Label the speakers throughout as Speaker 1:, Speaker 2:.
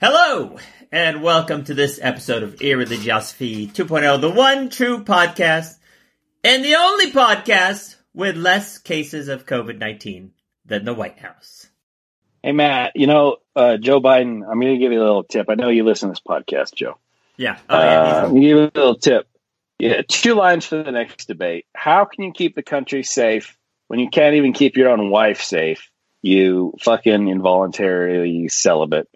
Speaker 1: Hello, and welcome to this episode of Irreligiosity 2.0, the one true podcast, and the only podcast with less cases of COVID-19 than the White House.
Speaker 2: Hey, Matt, you know, uh, Joe Biden, I'm going to give you a little tip. I know you listen to this podcast, Joe.
Speaker 1: Yeah. Oh, yeah.
Speaker 2: Uh, I'm going to give you a little tip. Yeah, two lines for the next debate. How can you keep the country safe when you can't even keep your own wife safe? You fucking involuntarily celibate.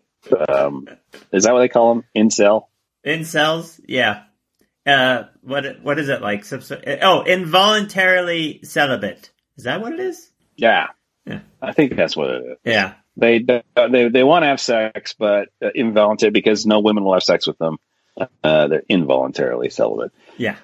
Speaker 2: Um, is that what they call them? Incel?
Speaker 1: Incels? Yeah. Uh, what what is it like? Oh, involuntarily celibate. Is that what it is?
Speaker 2: Yeah.
Speaker 1: Yeah.
Speaker 2: I think that's what it is.
Speaker 1: Yeah.
Speaker 2: They they they want to have sex, but uh, involuntary because no women will have sex with them. Uh, they're involuntarily celibate.
Speaker 1: Yeah.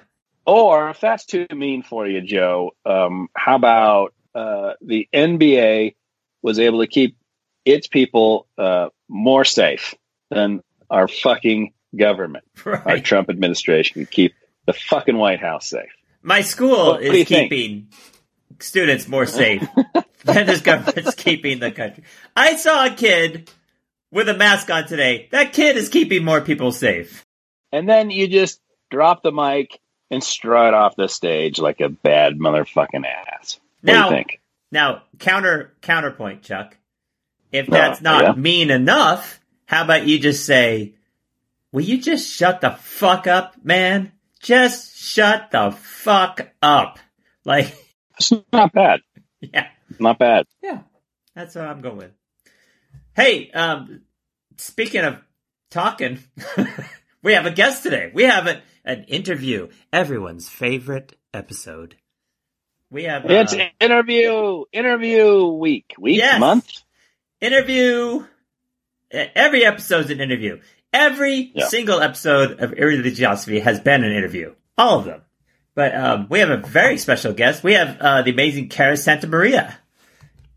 Speaker 2: Or if that's too mean for you, Joe, um, how about uh, the NBA was able to keep its people uh, more safe than our fucking government,
Speaker 1: Right.
Speaker 2: our Trump administration, keep the fucking White House safe.
Speaker 1: My school
Speaker 2: What
Speaker 1: is
Speaker 2: think?
Speaker 1: keeping students more safe than this government's keeping the country. I saw a kid with a mask on today. That kid is keeping more people safe.
Speaker 2: And then you just drop the mic and strut off the stage like a bad motherfucking ass. What
Speaker 1: Now-
Speaker 2: do you think?
Speaker 1: Now, counter counterpoint, Chuck. If that's not
Speaker 2: yeah?
Speaker 1: mean enough, how about you just say, "Will you just shut the fuck up, man? Just shut the fuck up." Like,
Speaker 2: It's not bad.
Speaker 1: yeah,
Speaker 2: Not bad.
Speaker 1: yeah, that's what I'm going with. Hey, um, speaking of talking, we have a guest today. We have an, an interview, everyone's favorite episode. We have uh,
Speaker 2: It's interview interview week. Week
Speaker 1: Yes.
Speaker 2: month?
Speaker 1: interview. Every episode's an interview. Every
Speaker 2: Yeah.
Speaker 1: single episode of Irreligiosity has been an interview. All of them. But um, we have a very special guest. We have uh, the amazing Cara Santa Maria.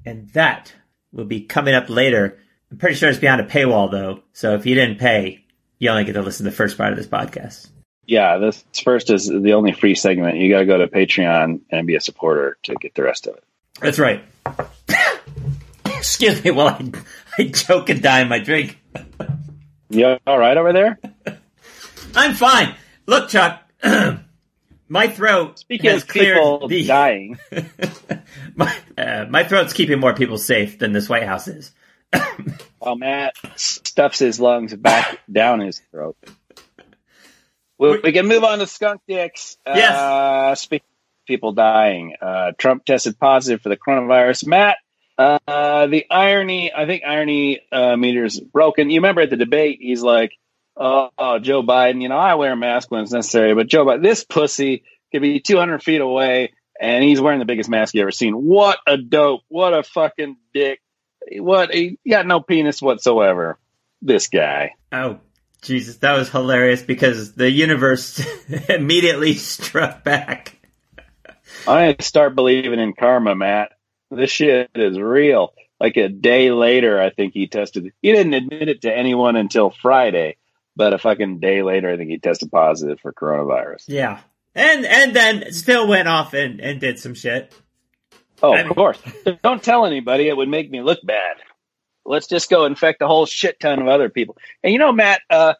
Speaker 1: And that will be coming up later. I'm pretty sure it's behind a paywall, though. So if you didn't pay, you only get to listen to the first part of this podcast.
Speaker 2: Yeah, this first is the only free segment. You got to go to Patreon and be a supporter to get the rest of it.
Speaker 1: That's right. Excuse me while I, I choke and die in my drink.
Speaker 2: You all right over there?
Speaker 1: I'm fine. Look, Chuck, my throat
Speaker 2: Speaking
Speaker 1: has
Speaker 2: of people
Speaker 1: the
Speaker 2: dying,
Speaker 1: my, uh, my throat's keeping more people safe than this White House is.
Speaker 2: while Matt stuffs his lungs back down his throat. We, we can move on to skunk dicks.
Speaker 1: Yes.
Speaker 2: Uh, speaking of people dying, uh, Trump tested positive for the coronavirus. Matt, uh, the irony, I think irony uh, is broken. You remember at the debate, he's like, oh, oh, Joe Biden, you know, I wear a mask when it's necessary, but Joe Biden, this pussy could be 200 feet away and he's wearing the biggest mask you ever seen. What a dope. What a fucking dick. What? He got no penis whatsoever. This guy.
Speaker 1: Oh, Jesus, that was hilarious because the universe immediately struck back.
Speaker 2: I start believing in karma, Matt. This shit is real. Like a day later, I think he tested. He didn't admit it to anyone until Friday, but a fucking day later, I think he tested positive for coronavirus.
Speaker 1: Yeah. And and then still went off and, and did some shit.
Speaker 2: Oh,
Speaker 1: I
Speaker 2: of
Speaker 1: mean-
Speaker 2: course. Don't tell anybody. It would make me look bad. Let's just go infect a whole shit ton of other people. And you know, Matt, uh,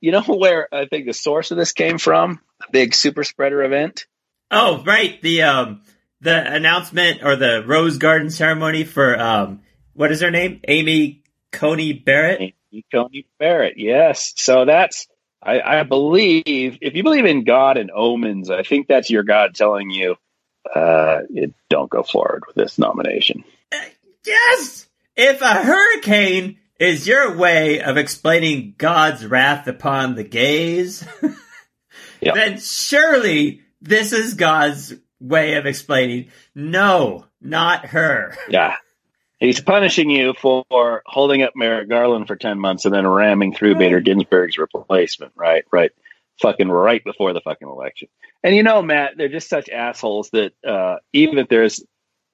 Speaker 2: you know where I think the source of this came from? A big super spreader event.
Speaker 1: Oh, right. The um the announcement or the Rose Garden ceremony for um what is her name? Amy Coney Barrett?
Speaker 2: Amy Coney Barrett. Yes. So that's, I, I believe, if you believe in God and omens, I think that's your God telling you, uh, it, don't go forward with this nomination.
Speaker 1: Yes! If a hurricane is your way of explaining God's wrath upon the gays,
Speaker 2: Yeah.
Speaker 1: then surely this is God's way of explaining, no, not her.
Speaker 2: Yeah. He's punishing you for holding up Merrick Garland for 10 months and then ramming through. Bader Ginsburg's replacement, right? Right. Fucking right before the fucking election. And you know, Matt, they're just such assholes that, uh, even if there's,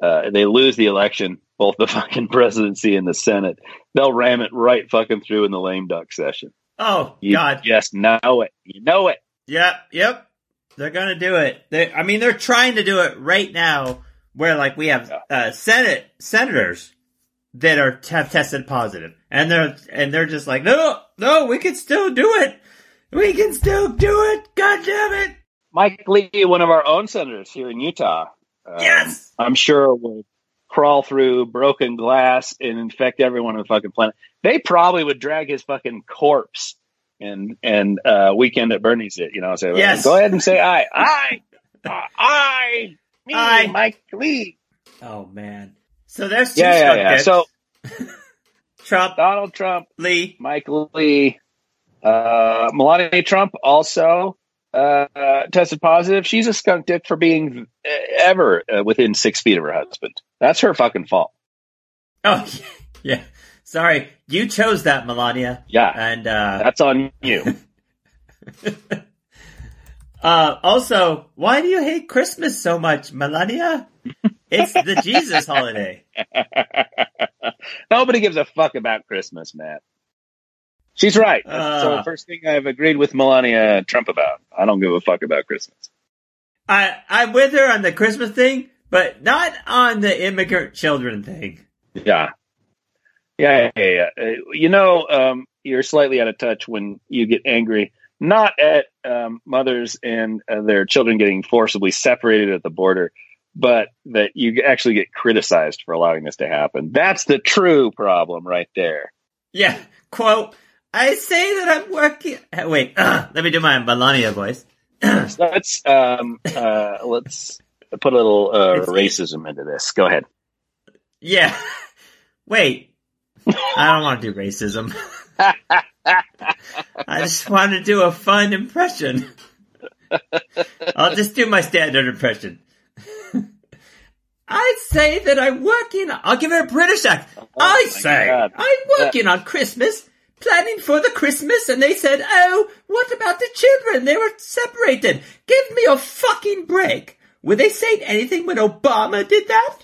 Speaker 2: uh, they lose the election, both the fucking presidency and the Senate, they'll ram it right fucking through in the lame duck session.
Speaker 1: Oh,
Speaker 2: You
Speaker 1: God.
Speaker 2: just know it. You know it.
Speaker 1: Yep, yep. They're gonna do it. They, I mean, they're trying to do it right now, where like we have uh, Senate senators that are have tested positive, and they're and they're just like, no, no, we can still do it. We can still do it. God damn it!
Speaker 2: Mike Lee, one of our own senators here in Utah, um,
Speaker 1: Yes!
Speaker 2: I'm sure will crawl through broken glass and infect everyone on the fucking planet. They probably would drag his fucking corpse and and uh, weekend at Bernie's it. You know, say,
Speaker 1: Yes.
Speaker 2: go ahead and say I, I, I, me,
Speaker 1: I.
Speaker 2: Mike Lee.
Speaker 1: Oh man. So there's two
Speaker 2: Yeah, yeah, yeah. So
Speaker 1: Trump,
Speaker 2: Donald Trump,
Speaker 1: Lee.
Speaker 2: Mike Lee, uh, Melania Trump also uh, tested positive. She's a skunk dick for being ever uh, within six feet of her husband. That's her fucking fault.
Speaker 1: Oh yeah. Sorry, you chose that, Melania.
Speaker 2: Yeah,
Speaker 1: And uh,
Speaker 2: that's on you.
Speaker 1: uh, also, why do you hate Christmas so much, Melania? It's the Jesus holiday.
Speaker 2: Nobody gives a fuck about Christmas, Matt. She's right. That's
Speaker 1: Uh.
Speaker 2: the first thing I've agreed with Melania Trump about. I don't give a fuck about Christmas.
Speaker 1: I I'm with her on the Christmas thing, but not on the immigrant children thing.
Speaker 2: Yeah. Yeah, yeah, yeah. Uh, you know, um, you're slightly out of touch when you get angry, not at um, mothers and uh, their children getting forcibly separated at the border, but that you actually get criticized for allowing this to happen. That's the true problem right there.
Speaker 1: Yeah. Quote. I say that I'm working. uh, Wait. let me do my Melania voice.
Speaker 2: So let's um, uh, let's put a little uh, racism into this. Go ahead.
Speaker 1: Yeah. Wait. I don't want to do racism. I just want to do a fun impression. I'll just do my standard impression. I say that I'm working. I'll give it a British accent. I say
Speaker 2: God.
Speaker 1: I'm working on Christmas, planning for the Christmas, and they said, "Oh, what about the children? They were separated. Give me a fucking break." Were they saying anything when Obama did that?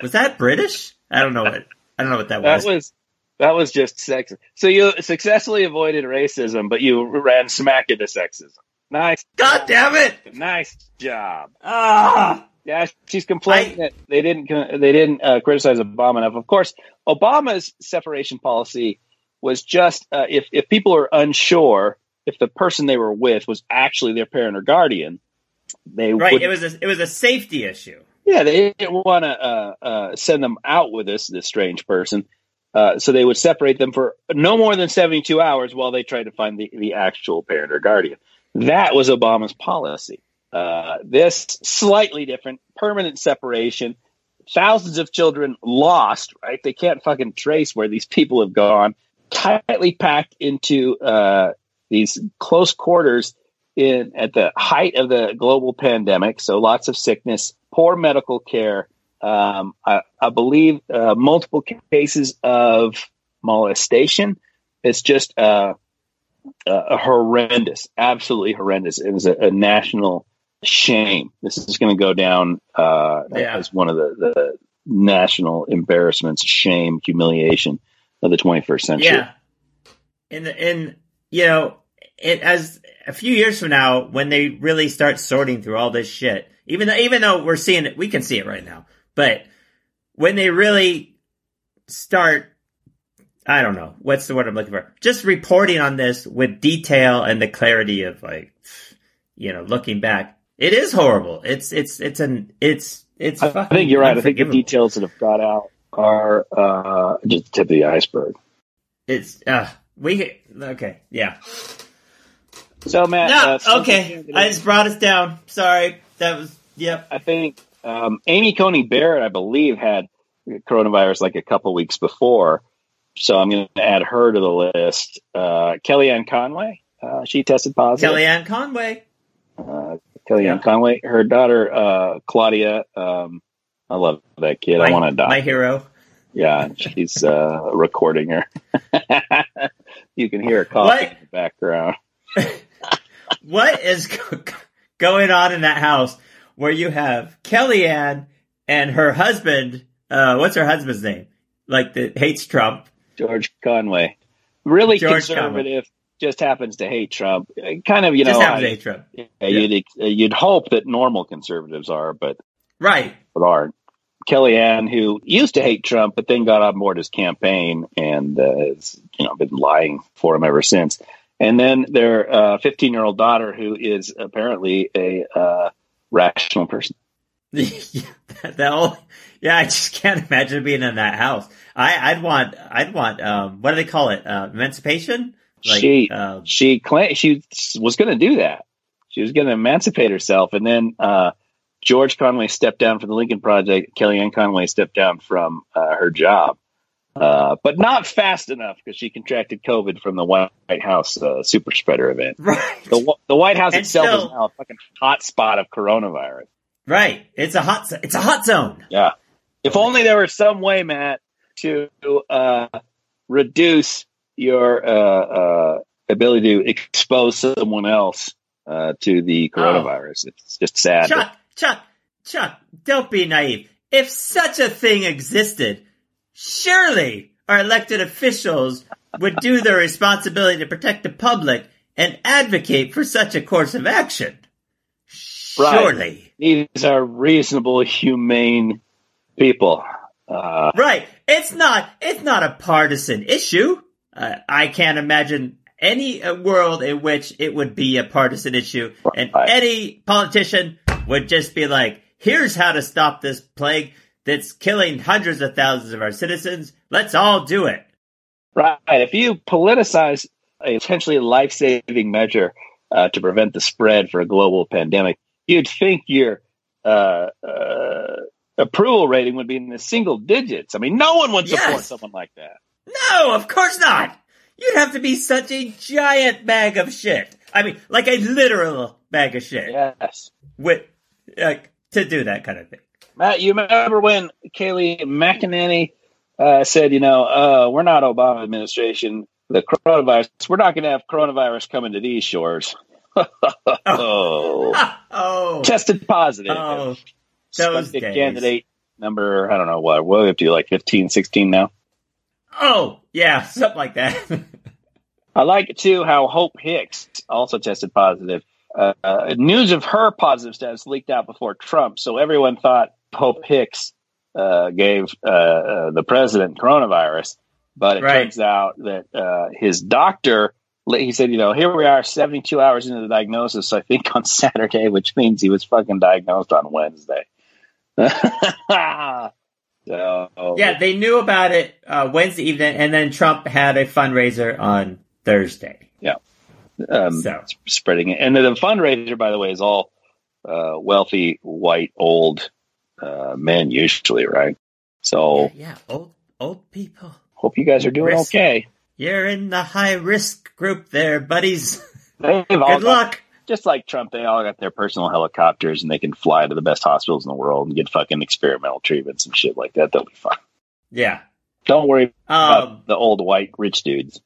Speaker 1: Was that British? I don't know what. I don't know what that was.
Speaker 2: That
Speaker 1: was.
Speaker 2: that was just sex. So you successfully avoided racism, but you ran smack into sexism. Nice,
Speaker 1: God damn it!
Speaker 2: nice job.
Speaker 1: Ah,
Speaker 2: Yeah, she's complaining that they didn't they didn't uh, criticize Obama enough. Of course, Obama's separation policy was just uh, if if people are unsure if the person they were with was actually their parent or guardian, they
Speaker 1: right.
Speaker 2: would
Speaker 1: It was a it was a safety issue.
Speaker 2: yeah they didn't want to uh, uh, send them out with this this strange person. Uh, so they would separate them for no more than 72 hours while they tried to find the, the actual parent or guardian. That was Obama's policy. Uh, this slightly different, permanent separation. Thousands of children lost, right? They can't fucking trace where these people have gone. Tightly packed into uh, these close quarters in at the height of the global pandemic. So lots of sickness, poor medical care. Um, I, I believe uh, multiple cases of molestation. It's just uh, uh, horrendous, absolutely horrendous. It was a, a national shame. This is going to go down uh,
Speaker 1: Yeah.
Speaker 2: as one of the, the national embarrassments, shame, humiliation of the 21st century.
Speaker 1: Yeah. In the in you know it as a few years from now when they really start sorting through all this shit. Even though even though we're seeing it, we can see it right now. But when they really start, I don't know what's the word I'm looking for. Just reporting on this with detail and the clarity of like, you know, looking back, it is horrible. It's it's it's an it's it's.
Speaker 2: I, I think you're right. I think the details that have got out are uh, just the tip of the iceberg.
Speaker 1: It's uh we okay yeah.
Speaker 2: So, Matt,
Speaker 1: No,
Speaker 2: uh,
Speaker 1: okay. I just brought us down. Sorry. That was, yep.
Speaker 2: I think um, Amy Coney Barrett, I believe, had coronavirus like a couple weeks before. So I'm going to add her to the list. Uh, Kellyanne Conway, uh, she tested positive.
Speaker 1: Kellyanne Conway.
Speaker 2: uh, Kellyanne
Speaker 1: Yeah.
Speaker 2: Conway, her daughter uh, Claudia. Um, I love that kid. I want to die.
Speaker 1: My hero.
Speaker 2: Yeah, she's uh, recording her. you can hear her coughing
Speaker 1: What?
Speaker 2: in the background.
Speaker 1: What is go- going on in that house where you have Kellyanne and her husband, uh, what's her husband's name? Like that hates Trump.
Speaker 2: George Conway, really
Speaker 1: George
Speaker 2: conservative, just happens to hate Trump. Kind of, you know,
Speaker 1: Just happens to hate Trump.
Speaker 2: yeah, you'd uh, you'd hope that normal conservatives are, but
Speaker 1: Right.
Speaker 2: but aren't. Kellyanne, who used to hate Trump, but then got on board his campaign and uh, has you know been lying for him ever since. And then their 15 uh, year old daughter, who is apparently a uh, rational person.
Speaker 1: yeah, that, that yeah, I just can't imagine being in that house. I, would want, I'd want, um, what do they call it? Uh, emancipation?
Speaker 2: Like, she, uh, she claimed she was going to do that. She was going to emancipate herself, and then uh, George Conway stepped down from the Lincoln Project. Kellyanne Conway stepped down from uh, her job, uh, but not fast enough because she contracted COVID from the White House uh, super spreader event.
Speaker 1: Right.
Speaker 2: The, the White House and itself so, is now a fucking hot spot of coronavirus.
Speaker 1: Right. It's a hot. It's a hot zone.
Speaker 2: Yeah. If only there was some way, Matt, to uh, reduce your uh, ability to expose someone else to the oh. coronavirus. Oh. It's just sad.
Speaker 1: Chuck, Chuck, Chuck, don't be naive. If such a thing existed, surely our elected officials would do their responsibility to protect the public and advocate for such a course of action. Surely.
Speaker 2: Right. These are reasonable, humane people. Uh,
Speaker 1: right. It's not, it's not a partisan issue. Uh, I can't imagine any uh, world in which it would be a partisan issue and any politician would just be like, here's how to stop this plague that's killing hundreds of thousands of our citizens. Let's all do it.
Speaker 2: Right. If you politicize a potentially life saving measure uh, to prevent the spread for a global pandemic, you'd think your uh, uh, approval rating would be in the single digits. I mean, no one would support yes. someone like that.
Speaker 1: No, of course not. You'd have to be such a giant bag of shit. I mean, like a literal bag of shit.
Speaker 2: Yes.
Speaker 1: With like to do that kind of thing.
Speaker 2: Matt, you remember when Kayleigh McEnany uh, said, you know, uh, we're not Obama administration. The coronavirus, we're not going to have coronavirus coming to these shores. oh. oh. Tested positive. Oh.
Speaker 1: Those.
Speaker 2: Candidate number, I don't know what, we up to, do, like 15, 16 now?
Speaker 1: Oh, yeah, something like that.
Speaker 2: I like it too how Hope Hicks also tested positive. Uh, uh, news of her positive status leaked out before Trump, so everyone thought Hope Hicks uh, gave uh, uh, the president coronavirus. But it right. turns out that uh, his doctor, he said, you know, here we are 72 hours into the diagnosis, so I think on Saturday, which means he was fucking diagnosed on Wednesday.
Speaker 1: so, yeah, they knew about it Wednesday evening, and then Trump had a fundraiser on Thursday.
Speaker 2: Yeah um, so. spreading it. And the, the, fundraiser, by the way, is all uh, wealthy, white, old uh, men, usually, right? So
Speaker 1: yeah, yeah, old old people.
Speaker 2: Hope you guys are doing risk. okay.
Speaker 1: You're in the high risk group there, buddies. Good got, luck.
Speaker 2: Just like Trump, they all got their personal helicopters and they can fly to the best hospitals in the world and get fucking experimental treatments and shit like that. They'll be fine.
Speaker 1: Yeah.
Speaker 2: Don't worry um, about the old white rich dudes.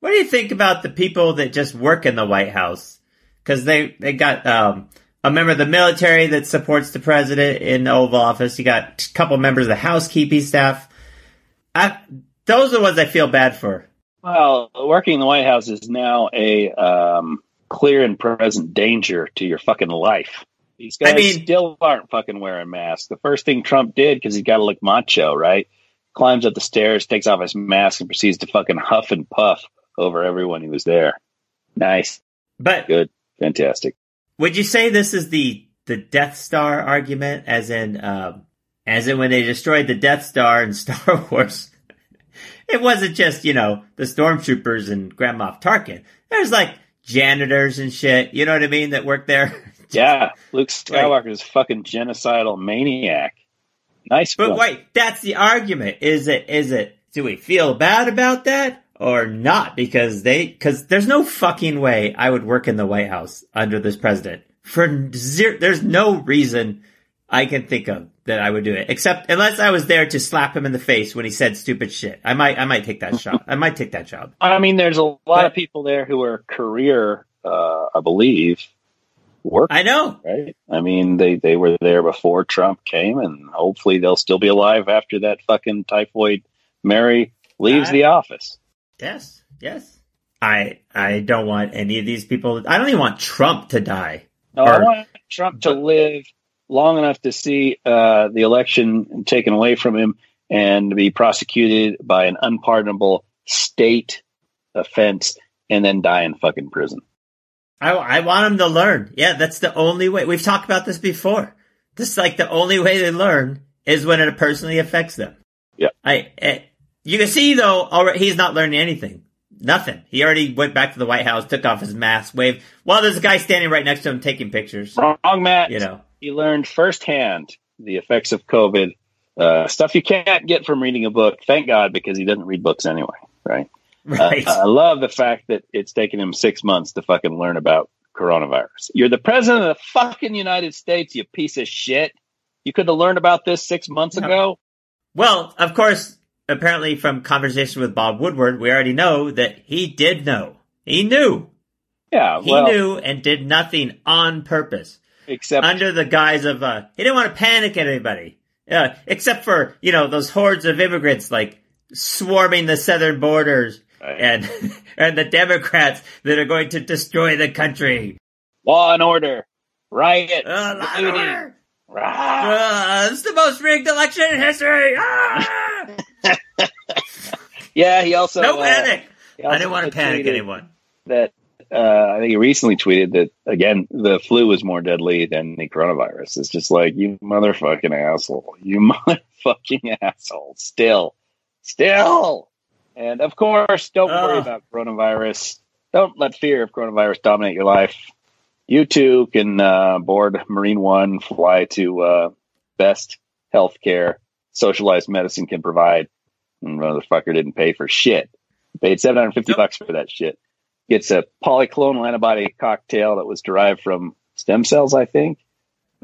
Speaker 1: What do you think about the people that just work in the White House? Because they they got um, a member of the military that supports the president in the Oval Office. You got a couple members of the housekeeping staff. I, those are the ones I feel bad for.
Speaker 2: Well, working in the White House is now a um, clear and present danger to your fucking life. These guys I mean, still aren't fucking wearing masks. The first thing Trump did, because he's got to look macho, right? Climbs up the stairs, takes off his mask, and proceeds to fucking huff and puff over everyone who was there. Nice.
Speaker 1: But
Speaker 2: good. Fantastic.
Speaker 1: Would you say this is the the Death Star argument as in um, as in when they destroyed the Death Star in Star Wars? it wasn't just, you know, the stormtroopers and Grand Moff Tarkin. There's like janitors and shit, you know what I mean, that work there.
Speaker 2: yeah, Luke Skywalker is fucking genocidal maniac. Nice.
Speaker 1: But film. wait, that's the argument. Is it is it do we feel bad about that? or not because they because there's no fucking way I would work in the White House under this president for zero. There's no reason I can think of that I would do it except unless I was there to slap him in the face when he said stupid shit. I might I might take that job. I might take that job.
Speaker 2: I mean, there's a lot but, of people there who are career, uh, I believe. Work.
Speaker 1: I know,
Speaker 2: right? I mean, they they were there before Trump came, and hopefully they'll still be alive after that fucking typhoid Mary leaves I, the office.
Speaker 1: Yes, yes. I I don't want any of these people. I don't even want Trump to die.
Speaker 2: No, or, I want Trump to live long enough to see uh, the election taken away from him and be prosecuted by an unpardonable state offense and then die in fucking prison.
Speaker 1: I, I want him to learn. Yeah, that's the only way. We've talked about this before. This is like the only way they learn is when it personally affects them.
Speaker 2: Yeah.
Speaker 1: I, I you can see though, already he's not learning anything. Nothing. He already went back to the White House, took off his mask, waved. While there's a guy standing right next to him taking pictures.
Speaker 2: Wrong, Matt.
Speaker 1: You know,
Speaker 2: he learned firsthand the effects of COVID. Uh, stuff you can't get from reading a book. Thank God, because he doesn't read books anyway, right?
Speaker 1: right?
Speaker 2: Uh, I love the fact that it's taken him six months to fucking learn about coronavirus. You're the president of the fucking United States, you piece of shit. You could have learned about this six months
Speaker 1: Yeah.
Speaker 2: ago.
Speaker 1: well, of course, apparently from conversation with Bob Woodward, we already know that he did know. He knew.
Speaker 2: Yeah,
Speaker 1: He knew and did nothing on purpose.
Speaker 2: Except
Speaker 1: under the guise of uh he didn't want to panic anybody. Uh, except for you know those hordes of immigrants like swarming the southern borders
Speaker 2: Right.
Speaker 1: and and the democrats that are going to destroy the country.
Speaker 2: Law and order, riot,
Speaker 1: uh, law and order. Uh, it's the most rigged election in history. Ah!
Speaker 2: Yeah, he also
Speaker 1: no
Speaker 2: uh,
Speaker 1: panic.
Speaker 2: he
Speaker 1: i didn't want to panic anyone.
Speaker 2: That uh, I think he recently tweeted that again the flu is more deadly than the coronavirus. It's just like you motherfucking asshole, you motherfucking asshole. Still, still, and of course, don't worry about coronavirus. Don't let fear of coronavirus dominate your life. You too can uh, board Marine One, fly to uh, best healthcare socialized medicine can provide. And motherfucker didn't pay for shit. Paid seven hundred fifty
Speaker 1: Nope.
Speaker 2: bucks for that shit. Gets a polyclonal antibody cocktail that was derived from stem cells, I think.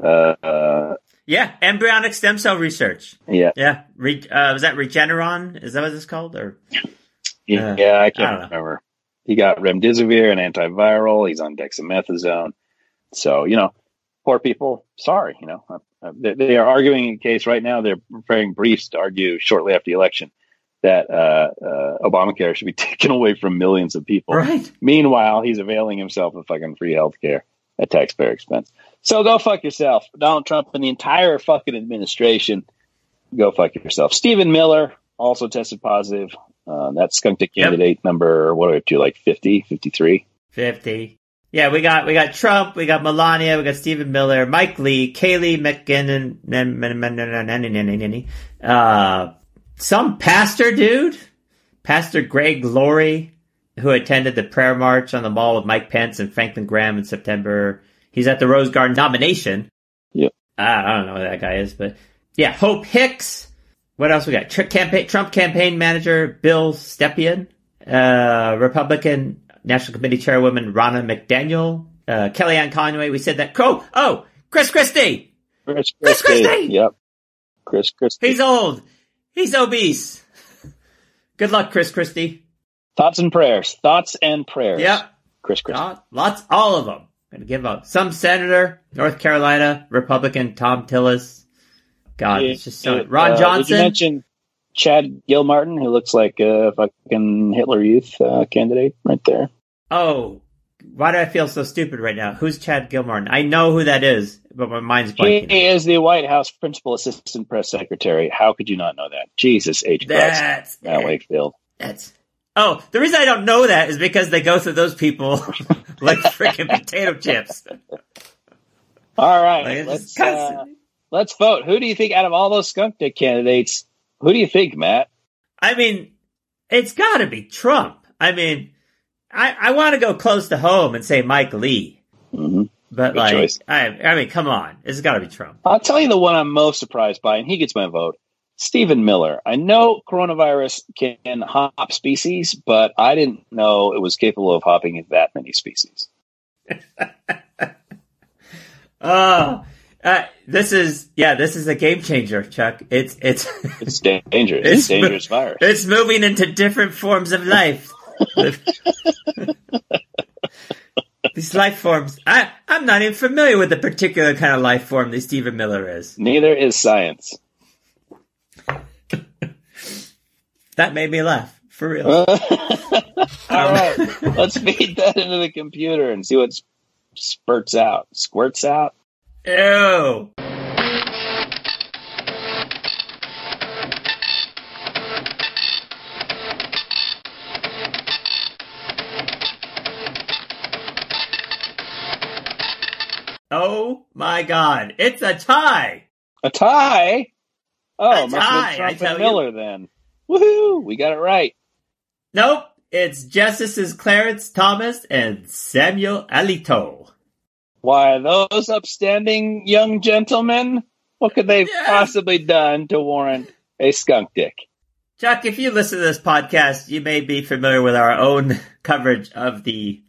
Speaker 2: Uh, uh,
Speaker 1: yeah embryonic stem cell research
Speaker 2: yeah,
Speaker 1: yeah Re- uh, was that regeneron is that what it's called or
Speaker 2: yeah,
Speaker 1: Uh,
Speaker 2: yeah, I
Speaker 1: I
Speaker 2: can't
Speaker 1: know.
Speaker 2: remember. He got remdesivir, an antiviral. He's on dexamethasone. So you know, poor people. Sorry, you know, uh, they, they are arguing a case right now. They're preparing briefs to argue shortly after the election that uh, uh, Obamacare should be taken away from millions of people.
Speaker 1: right
Speaker 2: Meanwhile, he's availing himself of fucking free health care at taxpayer expense. So go fuck yourself. Donald Trump and the entire fucking administration, go fuck yourself. Stephen Miller also tested positive. Uh, that's skunk dick
Speaker 1: Yep.
Speaker 2: candidate number, what are we up to, like 50, 53?
Speaker 1: 50. Yeah, we got we got Trump, we got Melania, we got Stephen Miller, Mike Lee, Kaylee McGinnon, uh, some pastor dude, Pastor Greg Laurie, who attended the prayer march on the mall with Mike Pence and Franklin Graham in September. He's at the Rose Garden nomination.
Speaker 2: Yep.
Speaker 1: I don't know who that guy is, but yeah, Hope Hicks. What else we got? Tr- campaign, Trump campaign manager Bill Stepien, uh, Republican National Committee Chairwoman Ronna McDaniel, uh, Kellyanne Conway. We said that. Oh, oh, Chris Christie.
Speaker 2: Chris
Speaker 1: Chris
Speaker 2: Christie.
Speaker 1: Christie!
Speaker 2: Yep. Chris Christie.
Speaker 1: He's old. He's obese. Good luck, Chris Christie.
Speaker 2: Thoughts and prayers. Thoughts and prayers.
Speaker 1: Yep.
Speaker 2: Chris Christie.
Speaker 1: Lot- Lots, all of them. Gonna give up. Some senator, North Carolina, Republican Thom Tillis. God, it's just so.
Speaker 2: Uh,
Speaker 1: Ron
Speaker 2: Did
Speaker 1: Johnson.
Speaker 2: you mention Chad Gilmartin, who looks like a fucking Hitler Youth uh, candidate right there?
Speaker 1: Oh, why do I feel so stupid right now? Who's Chad Gilmore? I know who that is, but my mind's blanking.
Speaker 2: He is the White House principal assistant press secretary. How could you not know that? Jesus H. Christ.
Speaker 1: That's
Speaker 2: Matt Wakefield.
Speaker 1: that's. Oh, the reason I don't know that is because they go through those people like freaking potato chips.
Speaker 2: All right,
Speaker 1: Like,
Speaker 2: let's uh, let's vote. Who do you think out of all those skunk dick candidates? Who do you think, Matt?
Speaker 1: I mean, it's got to be Trump. I mean, I I want to go close to home and say Mike Lee,
Speaker 2: hmm
Speaker 1: but
Speaker 2: Good
Speaker 1: like,
Speaker 2: choice.
Speaker 1: I I mean, come on, it's got to be Trump.
Speaker 2: I'll tell you the one I'm most surprised by, and he gets my vote. Stephen Miller. I know coronavirus can hop species, but I didn't know it was capable of hopping that many species.
Speaker 1: Oh, uh, this is yeah, this is a game changer, Chuck. It's it's
Speaker 2: It's dangerous.
Speaker 1: It's
Speaker 2: It's a dangerous virus.
Speaker 1: it's moving into different forms of life. These life forms, I I'm not even familiar with the particular kind of life form that Stephen Miller is.
Speaker 2: Neither is science.
Speaker 1: That made me laugh for real.
Speaker 2: All right, let's feed that into the computer and see what spurts out, squirts out.
Speaker 1: Ew. Oh my God! It's a tie.
Speaker 2: A tie? Oh,
Speaker 1: A
Speaker 2: must have
Speaker 1: tie,
Speaker 2: been Trump
Speaker 1: I tell
Speaker 2: and
Speaker 1: you.
Speaker 2: Miller then. Woohoo! We got it right.
Speaker 1: Nope. It's Justices Clarence Thomas and Samuel Alito.
Speaker 2: Why, those upstanding young gentlemen, what could they have
Speaker 1: Yeah.
Speaker 2: possibly done to warrant a skunk dick?
Speaker 1: Chuck, if you listen to this podcast, you may be familiar with our own coverage of the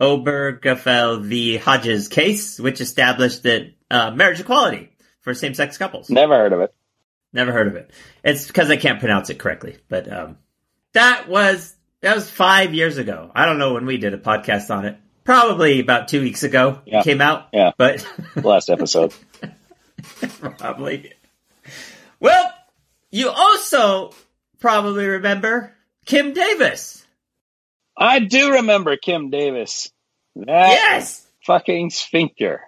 Speaker 1: Obergefell v. Hodges case, which established that uh, marriage equality for same-sex couples.
Speaker 2: Never heard of it.
Speaker 1: Never heard of it. It's because I can't pronounce it correctly. But um, that was that was five years ago. I don't know when we did a podcast on it. Probably about two weeks ago.
Speaker 2: Yeah.
Speaker 1: It came out.
Speaker 2: Yeah.
Speaker 1: But
Speaker 2: Last episode.
Speaker 1: probably. Well, you also probably remember Kim Davis.
Speaker 2: I do remember Kim Davis. That
Speaker 1: Yes.
Speaker 2: fucking sphincter.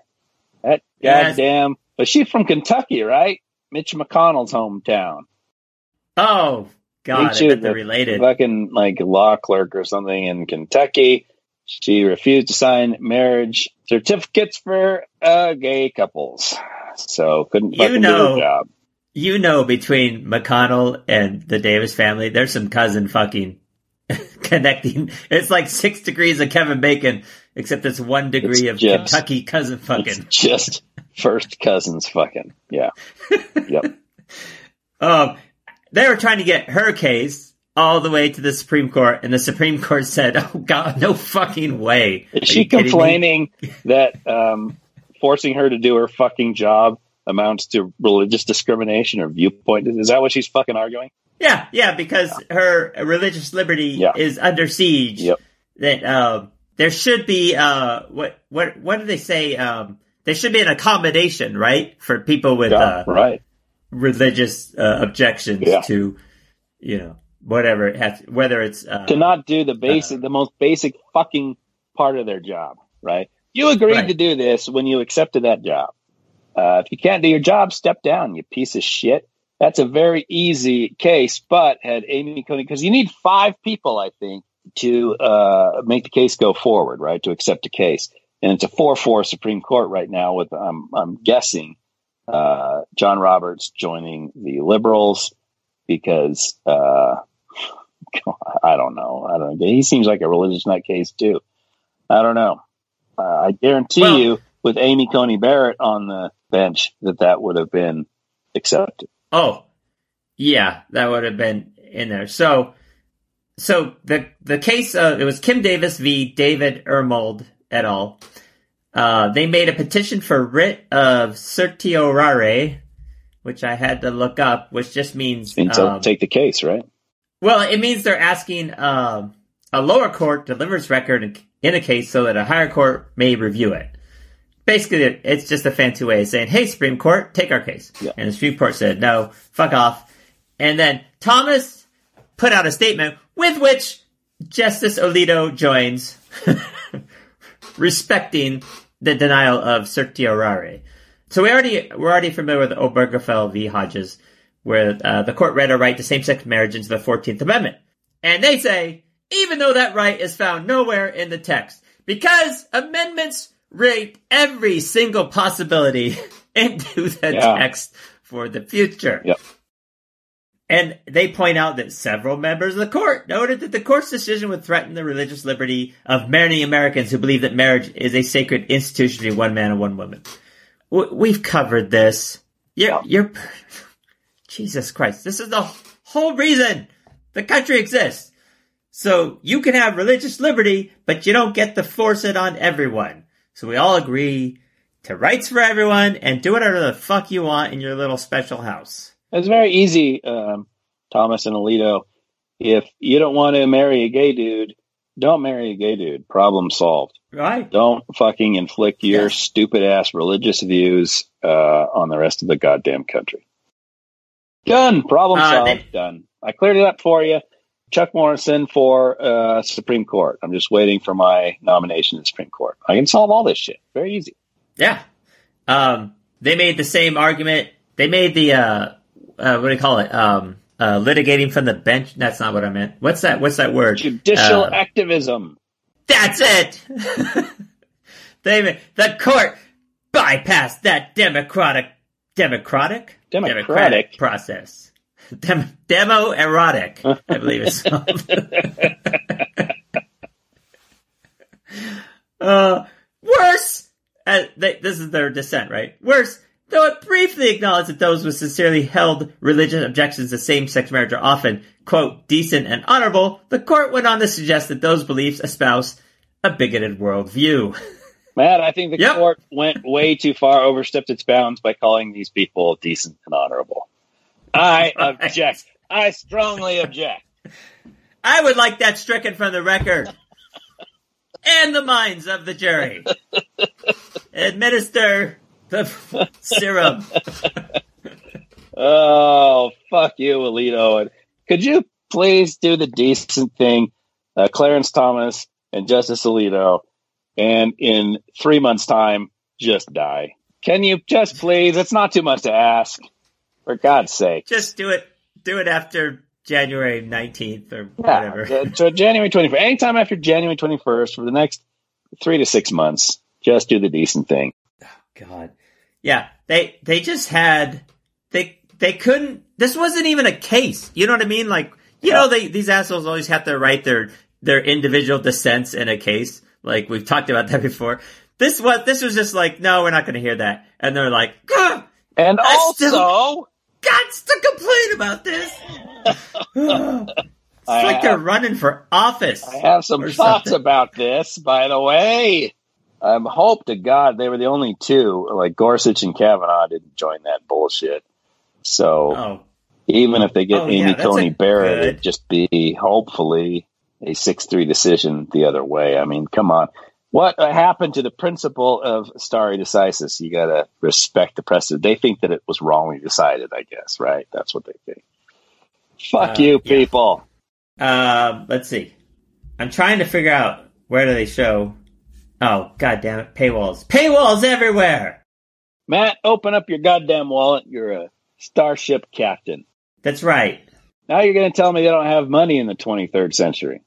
Speaker 2: That
Speaker 1: Yes.
Speaker 2: goddamn. But she's from Kentucky, right? Mitch McConnell's hometown.
Speaker 1: Oh God, I
Speaker 2: she
Speaker 1: bet they're
Speaker 2: the
Speaker 1: related.
Speaker 2: Fucking like law clerk or something in Kentucky. She refused to sign marriage certificates for uh, gay couples, so couldn't
Speaker 1: You
Speaker 2: fucking do
Speaker 1: know-
Speaker 2: her job.
Speaker 1: You know, between McConnell and the Davis family, there's some cousin fucking connecting. It's like six degrees of Kevin Bacon, except it's one degree
Speaker 2: It's
Speaker 1: of
Speaker 2: just-
Speaker 1: Kentucky cousin
Speaker 2: It's
Speaker 1: fucking.
Speaker 2: just first cousins fucking. Yeah. Yep.
Speaker 1: Um, they were trying to get her case all the way to the Supreme Court, and the Supreme Court said, "Oh God, no fucking way." Are
Speaker 2: Is she
Speaker 1: kidding me?
Speaker 2: complaining that um, forcing her to do her fucking job amounts to religious discrimination or viewpoint? Is that what she's fucking arguing?
Speaker 1: Yeah, yeah, because her religious liberty
Speaker 2: Yeah.
Speaker 1: is under siege.
Speaker 2: Yep.
Speaker 1: That um, there should be uh, what what what do they say? Um, there should be an accommodation, right, for people with
Speaker 2: Yeah,
Speaker 1: uh,
Speaker 2: right.
Speaker 1: religious uh, objections
Speaker 2: Yeah.
Speaker 1: to, you know, whatever it has, whether it's uh,
Speaker 2: To not do the basic, the most basic fucking part of their job, right? You agreed
Speaker 1: Right.
Speaker 2: to do this when you accepted that job. Uh, if you can't do your job, step down, you piece of shit. That's a very easy case, but had Amy Coney, because you need five people, I think, to uh, make the case go forward, right? To accept a case. And it's a 4 4 Supreme Court right now, with, um, I'm guessing, uh, John Roberts joining the liberals because, uh, I don't know. I don't know. He seems like a religious nutcase, too. I don't know. Uh, I guarantee
Speaker 1: Well-
Speaker 2: you, with Amy Coney Barrett on the bench, that that would have been accepted.
Speaker 1: Oh, yeah, that would have been in there. So, so the the case uh, it was Kim Davis v. David Ermold et al. Uh, they made a petition for writ of certiorari, which I had to look up, which just means
Speaker 2: so
Speaker 1: um,
Speaker 2: take the case, right?
Speaker 1: well, it means they're asking um, a lower court delivers record in a case so that a higher court may review it. Basically, it's just a fancy way of saying, "Hey, Supreme Court, take our case."
Speaker 2: Yeah.
Speaker 1: And the Supreme Court said, "No, fuck off." And then Thomas put out a statement with which Justice Alito joins, respecting the denial of certiorari. So we already we're already familiar with Obergefell v. Hodges, where uh, the court read a right to same-sex marriage into the Fourteenth Amendment, and they say even though that right is found nowhere in the text, because amendments rate every single possibility into the
Speaker 2: Yeah.
Speaker 1: text for the future.
Speaker 2: Yep.
Speaker 1: And they point out that several members of the court noted that the court's decision would threaten the religious liberty of many Americans who believe that marriage is a sacred institution between one man and one woman. We've covered this. You're,
Speaker 2: Yeah.
Speaker 1: you're, Jesus Christ. This is the whole reason the country exists. So you can have religious liberty, but you don't get to force it on everyone. So we all agree to rights for everyone and do whatever the fuck you want in your little special house.
Speaker 2: It's very easy, um, Thomas and Alito. If you don't want to marry a gay dude, don't marry a gay dude. Problem solved.
Speaker 1: Right?
Speaker 2: Don't fucking inflict your
Speaker 1: Yes.
Speaker 2: stupid ass religious views uh, on the rest of the goddamn country. Done. Problem
Speaker 1: Uh,
Speaker 2: solved.
Speaker 1: then-
Speaker 2: Done. I cleared it up for you. Chuck Morrison for uh, Supreme Court. I'm just waiting for my nomination to the Supreme Court. I can solve all this shit. Very easy.
Speaker 1: Yeah. Um, they made the same argument. They made the, uh, uh, what do you call it? Um, uh, litigating from the bench. That's not what I meant. What's that? What's that word?
Speaker 2: Judicial
Speaker 1: Uh,
Speaker 2: activism.
Speaker 1: That's it. they the court bypass that democratic, democratic,
Speaker 2: Democratic?
Speaker 1: process. Dem- demo erotic, I believe it's called. uh, worse, uh, they, this is their dissent, right? Worse, though it briefly acknowledged that those with sincerely held religious objections to same-sex marriage are often, quote, decent and honorable, the court went on to suggest that those beliefs espouse a bigoted worldview.
Speaker 2: Matt, I think the
Speaker 1: Yep.
Speaker 2: court went way too far, overstepped its bounds by calling these people decent and honorable. I object. I strongly object.
Speaker 1: I would like that stricken from the record. and the minds of the jury. Administer the serum.
Speaker 2: Oh, fuck you, Alito. And could you please do the decent thing, uh, Clarence Thomas and Justice Alito, and in three months' time, just die? Can you just please? It's not too much to ask. For God's sake.
Speaker 1: Just do it. Do it after January 19th or
Speaker 2: Yeah,
Speaker 1: whatever.
Speaker 2: so January 21st. Anytime after January 21st for the next three to six months, just do the decent thing.
Speaker 1: Oh, God. Yeah, they they just had they they couldn't this wasn't even a case. You know what I mean? Like, you
Speaker 2: Yeah.
Speaker 1: know, they these assholes always have to write their their individual dissents in a case. Like we've talked about that before. This was this was just like, no, we're not going to hear that. And they're like, "Gah,
Speaker 2: And
Speaker 1: I
Speaker 2: also,
Speaker 1: still- Gots to complain about this. it's
Speaker 2: I
Speaker 1: like they're running for office.
Speaker 2: I have some thoughts about this, by the way. I um, hope to God they were the only two, like Gorsuch and Kavanaugh didn't join that bullshit. So
Speaker 1: Oh,
Speaker 2: even if they get
Speaker 1: Oh, yeah,
Speaker 2: Amy
Speaker 1: that's
Speaker 2: Coney Barrett,
Speaker 1: good-
Speaker 2: it'd just be hopefully a 6 3 decision the other way. I mean, come on. What happened to the principle of stare decisis? You got to respect the precedent. They think that it was wrongly decided, I guess, right? That's what they think. Fuck
Speaker 1: Uh,
Speaker 2: you,
Speaker 1: yeah.
Speaker 2: people.
Speaker 1: Um, let's see. I'm trying to figure out where do they show. Oh, god damn it! Paywalls, paywalls everywhere.
Speaker 2: Matt, open up your goddamn wallet. You're a starship captain.
Speaker 1: That's right.
Speaker 2: Now you're going to tell me they don't have money in the 23rd century.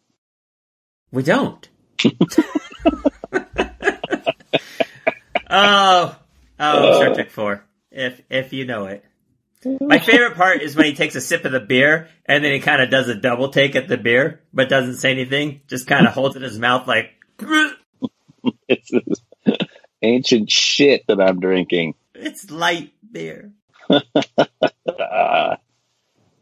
Speaker 1: We don't. oh, oh, Star Trek Four. If if you know it. My favorite part is when he takes a sip of the beer and then he kind of does a double take at the beer, but doesn't say anything. Just kind of holds it in his mouth like.
Speaker 2: It's this ancient shit that I'm drinking.
Speaker 1: It's light beer.
Speaker 2: Ah,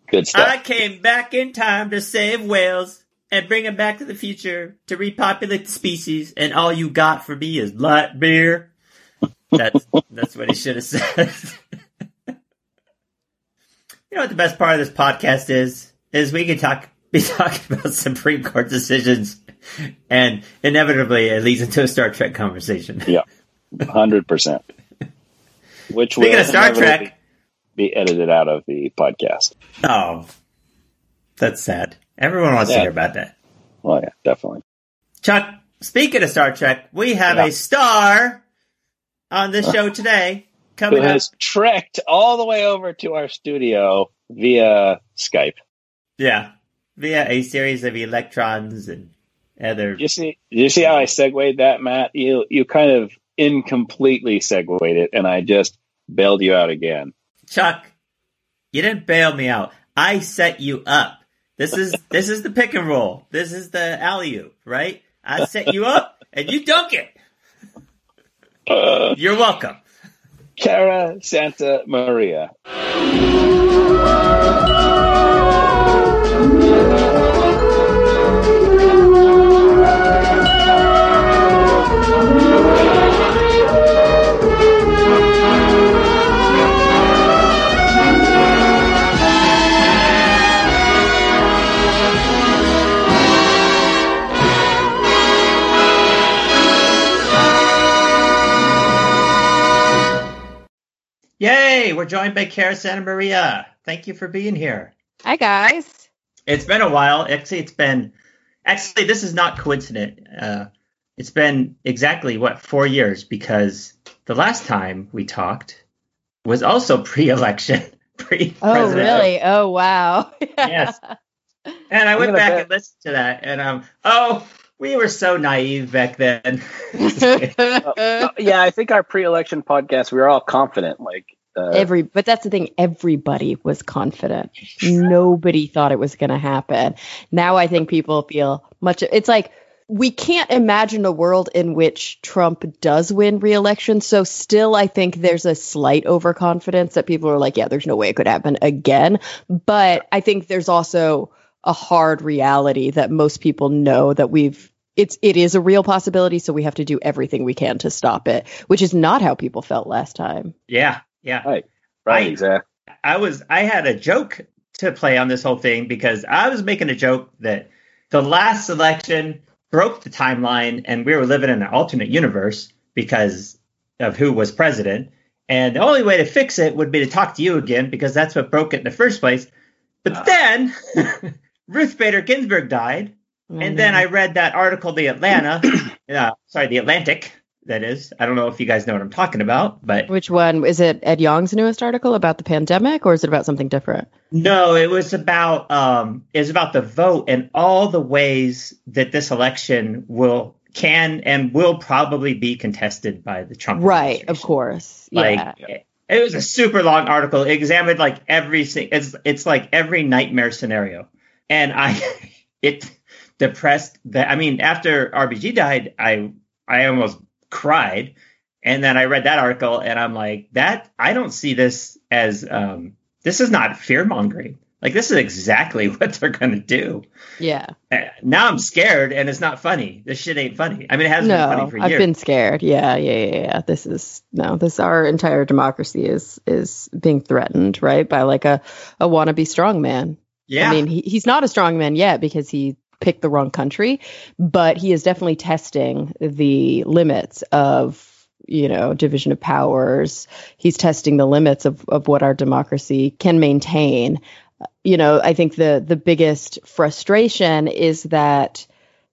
Speaker 2: good stuff.
Speaker 1: I came back in time to save whales and bring them back to the future to repopulate the species, and all you got for me is light beer. That's that's what he should have said. you know what the best part of this podcast is? Is we can talk be talking about Supreme Court decisions, and inevitably it leads into a Star Trek conversation.
Speaker 2: Yeah, hundred percent. Which
Speaker 1: Speaking
Speaker 2: will
Speaker 1: of Star Trek,
Speaker 2: be edited out of the podcast.
Speaker 1: oh, that's sad. Everyone wants to hear about that.
Speaker 2: Well, yeah, definitely.
Speaker 1: Chuck, speaking of Star Trek, we have
Speaker 2: Yeah.
Speaker 1: a star on this show today
Speaker 2: Who
Speaker 1: coming up.
Speaker 2: has trekked all the way over to our studio via Skype?
Speaker 1: Yeah, via a series of electrons and other.
Speaker 2: You see, you see how I segued that, Matt? You you kind of incompletely segued it, and I just bailed you out again.
Speaker 1: Chuck, you didn't bail me out. I set you up. This is this is the pick and roll. This is the alley oop, right? I set you up and you dunk it.
Speaker 2: Uh,
Speaker 1: You're welcome.
Speaker 2: Cara Santa Maria.
Speaker 1: Yay! We're joined by Cara Santa Maria. Thank you for being here.
Speaker 3: Hi guys.
Speaker 1: It's been a while. Actually, it's been. Actually, this is not coincident. Uh, it's been exactly what four years because the last time we talked was also pre-election, pre-president.
Speaker 3: Oh really? Oh wow.
Speaker 1: Yes. And I went back
Speaker 2: bet-
Speaker 1: and listened to that, and um, oh, we were so naive back then.
Speaker 2: Uh, yeah, I think our pre-election podcast, we were all confident. Like uh,
Speaker 3: Every, but that's the thing. Everybody was confident. Nobody thought it was going to happen. Now I think people feel much. It's like we can't imagine a world in which Trump does win re-election. So still, I think there's a slight overconfidence that people are like, yeah, there's no way it could happen again. But I think there's also a hard reality that most people know that we've it's it is a real possibility so we have to do everything we can to stop it which is not how people felt last time
Speaker 1: yeah, yeah.
Speaker 2: right, right,
Speaker 1: I-
Speaker 2: exactly.
Speaker 1: I was I had a joke to play on this whole thing because I was making a joke that the last election broke the timeline and we were living in an alternate universe because of who was president. And the only way to fix it would be to talk to you again because that's what broke it in the first place. But then Ruth Bader Ginsburg died, and then I read that article, the Atlanta, uh, sorry, the Atlantic. That is, I don't know if you guys know what I'm talking about, but
Speaker 3: which one? Is it Ed Yong's newest article about the pandemic or is it about something different?
Speaker 1: No, it was about um it was about the vote and all the ways that this election will can and will probably be contested by the Trump
Speaker 3: right of course.
Speaker 1: Like
Speaker 3: yeah.
Speaker 1: it, it was a super long article. It examined like every it's it's like every nightmare scenario. And I it depressed that I mean after RBG died, I I almost cried. And then I read that article and I'm like, that I don't see this as um this is not fear mongering. Like this is exactly what they're gonna do.
Speaker 3: yeah
Speaker 1: Uh, Now I'm scared and it's not funny. This shit ain't funny. I mean it hasn't been funny for years.
Speaker 3: i've been scared yeah yeah yeah yeah this is no this our entire democracy is is being threatened right by like a a wannabe strong man
Speaker 1: yeah.
Speaker 3: I mean, he, he's not a strong man yet because he picked the wrong country, but he is definitely testing the limits of, you know, division of powers. He's testing the limits of, of what our democracy can maintain. You know, I think the the biggest frustration is that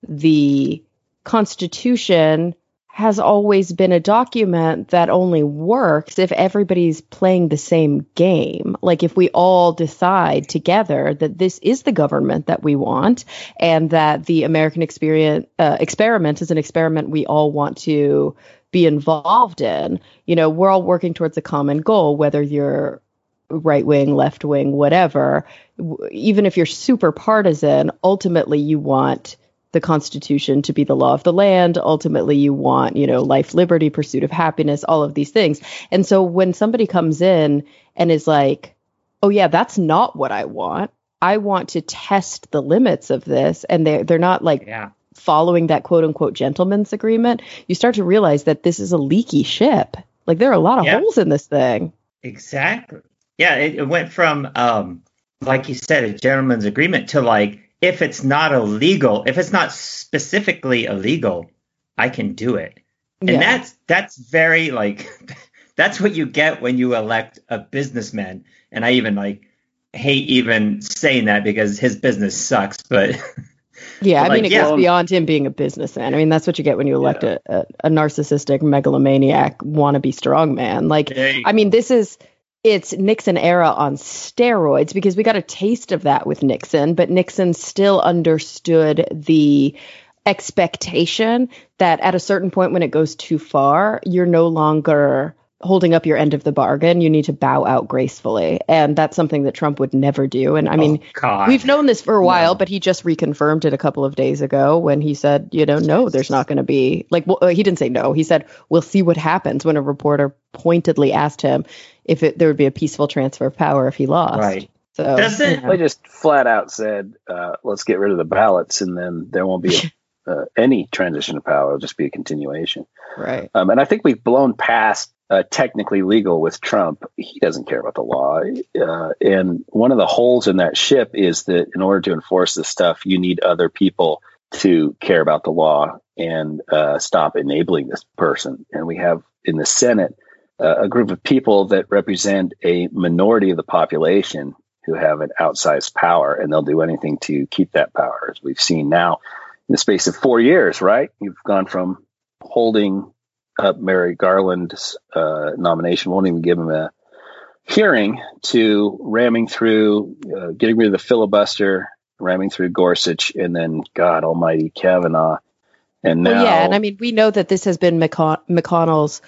Speaker 3: the Constitution has always been a document that only works if everybody's playing the same game. Like if we all decide together that this is the government that we want and that the American experience, uh, experiment is an experiment we all want to be involved in, you know, we're all working towards a common goal, whether you're right wing, left wing, whatever. Even if you're super partisan, ultimately you want the Constitution to be the law of the land. Ultimately, you want, you know, life, liberty, pursuit of happiness, all of these things. And so when somebody comes in and is like, oh, yeah, that's not what I want. I want to test the limits of this. And they're, they're not like
Speaker 1: yeah.
Speaker 3: following that quote unquote gentleman's agreement. You start to realize that this is a leaky ship. Like there are a lot of
Speaker 1: Yeah.
Speaker 3: holes in this thing.
Speaker 1: Exactly. Yeah, it, it went from um like you said, a gentleman's agreement to like if it's not illegal, if it's not specifically illegal, I can do it. And
Speaker 3: Yeah.
Speaker 1: that's that's very like that's what you get when you elect a businessman. And I even like hate even saying that because his business sucks, but
Speaker 3: Yeah, I
Speaker 1: Like,
Speaker 3: mean, it
Speaker 1: yeah.
Speaker 3: goes beyond him being a businessman. I mean, that's what you get when you elect a, a, a narcissistic, megalomaniac, wannabe strongman. Like, I mean, this is it's Nixon era on steroids because we got a taste of that with Nixon, but Nixon still understood the expectation that at a certain point when it goes too far, you're no longer holding up your end of the bargain. You need to bow out gracefully. And that's something that Trump would never do. And I mean,
Speaker 1: Oh,
Speaker 3: We've known this for a while,
Speaker 1: No.
Speaker 3: but he just reconfirmed it a couple of days ago when he said, you know, no, there's not going to be like well, uh, he didn't say no. He said we'll see what happens when a reporter pointedly asked him if it, there would be a peaceful transfer of power if he lost.
Speaker 1: Right.
Speaker 3: So
Speaker 1: Doesn't-
Speaker 3: you know.
Speaker 2: They just flat out said, uh, "Let's get rid of the ballots, and then there won't be uh, any transition of power. It'll just be a continuation."
Speaker 3: right.
Speaker 2: Um, and I think we've blown past uh, technically legal with Trump. He doesn't care about the law. Uh, and one of the holes in that ship is that in order to enforce this stuff, you need other people to care about the law and uh, stop enabling this person. And we have in the Senate a group of people that represent a minority of the population who have an outsized power, and they'll do anything to keep that power, as we've seen now in the space of four years, right? You've gone from holding up Merrick Garland's uh, nomination, won't even give him a hearing, to ramming through, uh, getting rid of the filibuster, ramming through Gorsuch, and then God Almighty Kavanaugh And now,
Speaker 3: Well, yeah, and I mean, we know that this has been McCon- McConnell's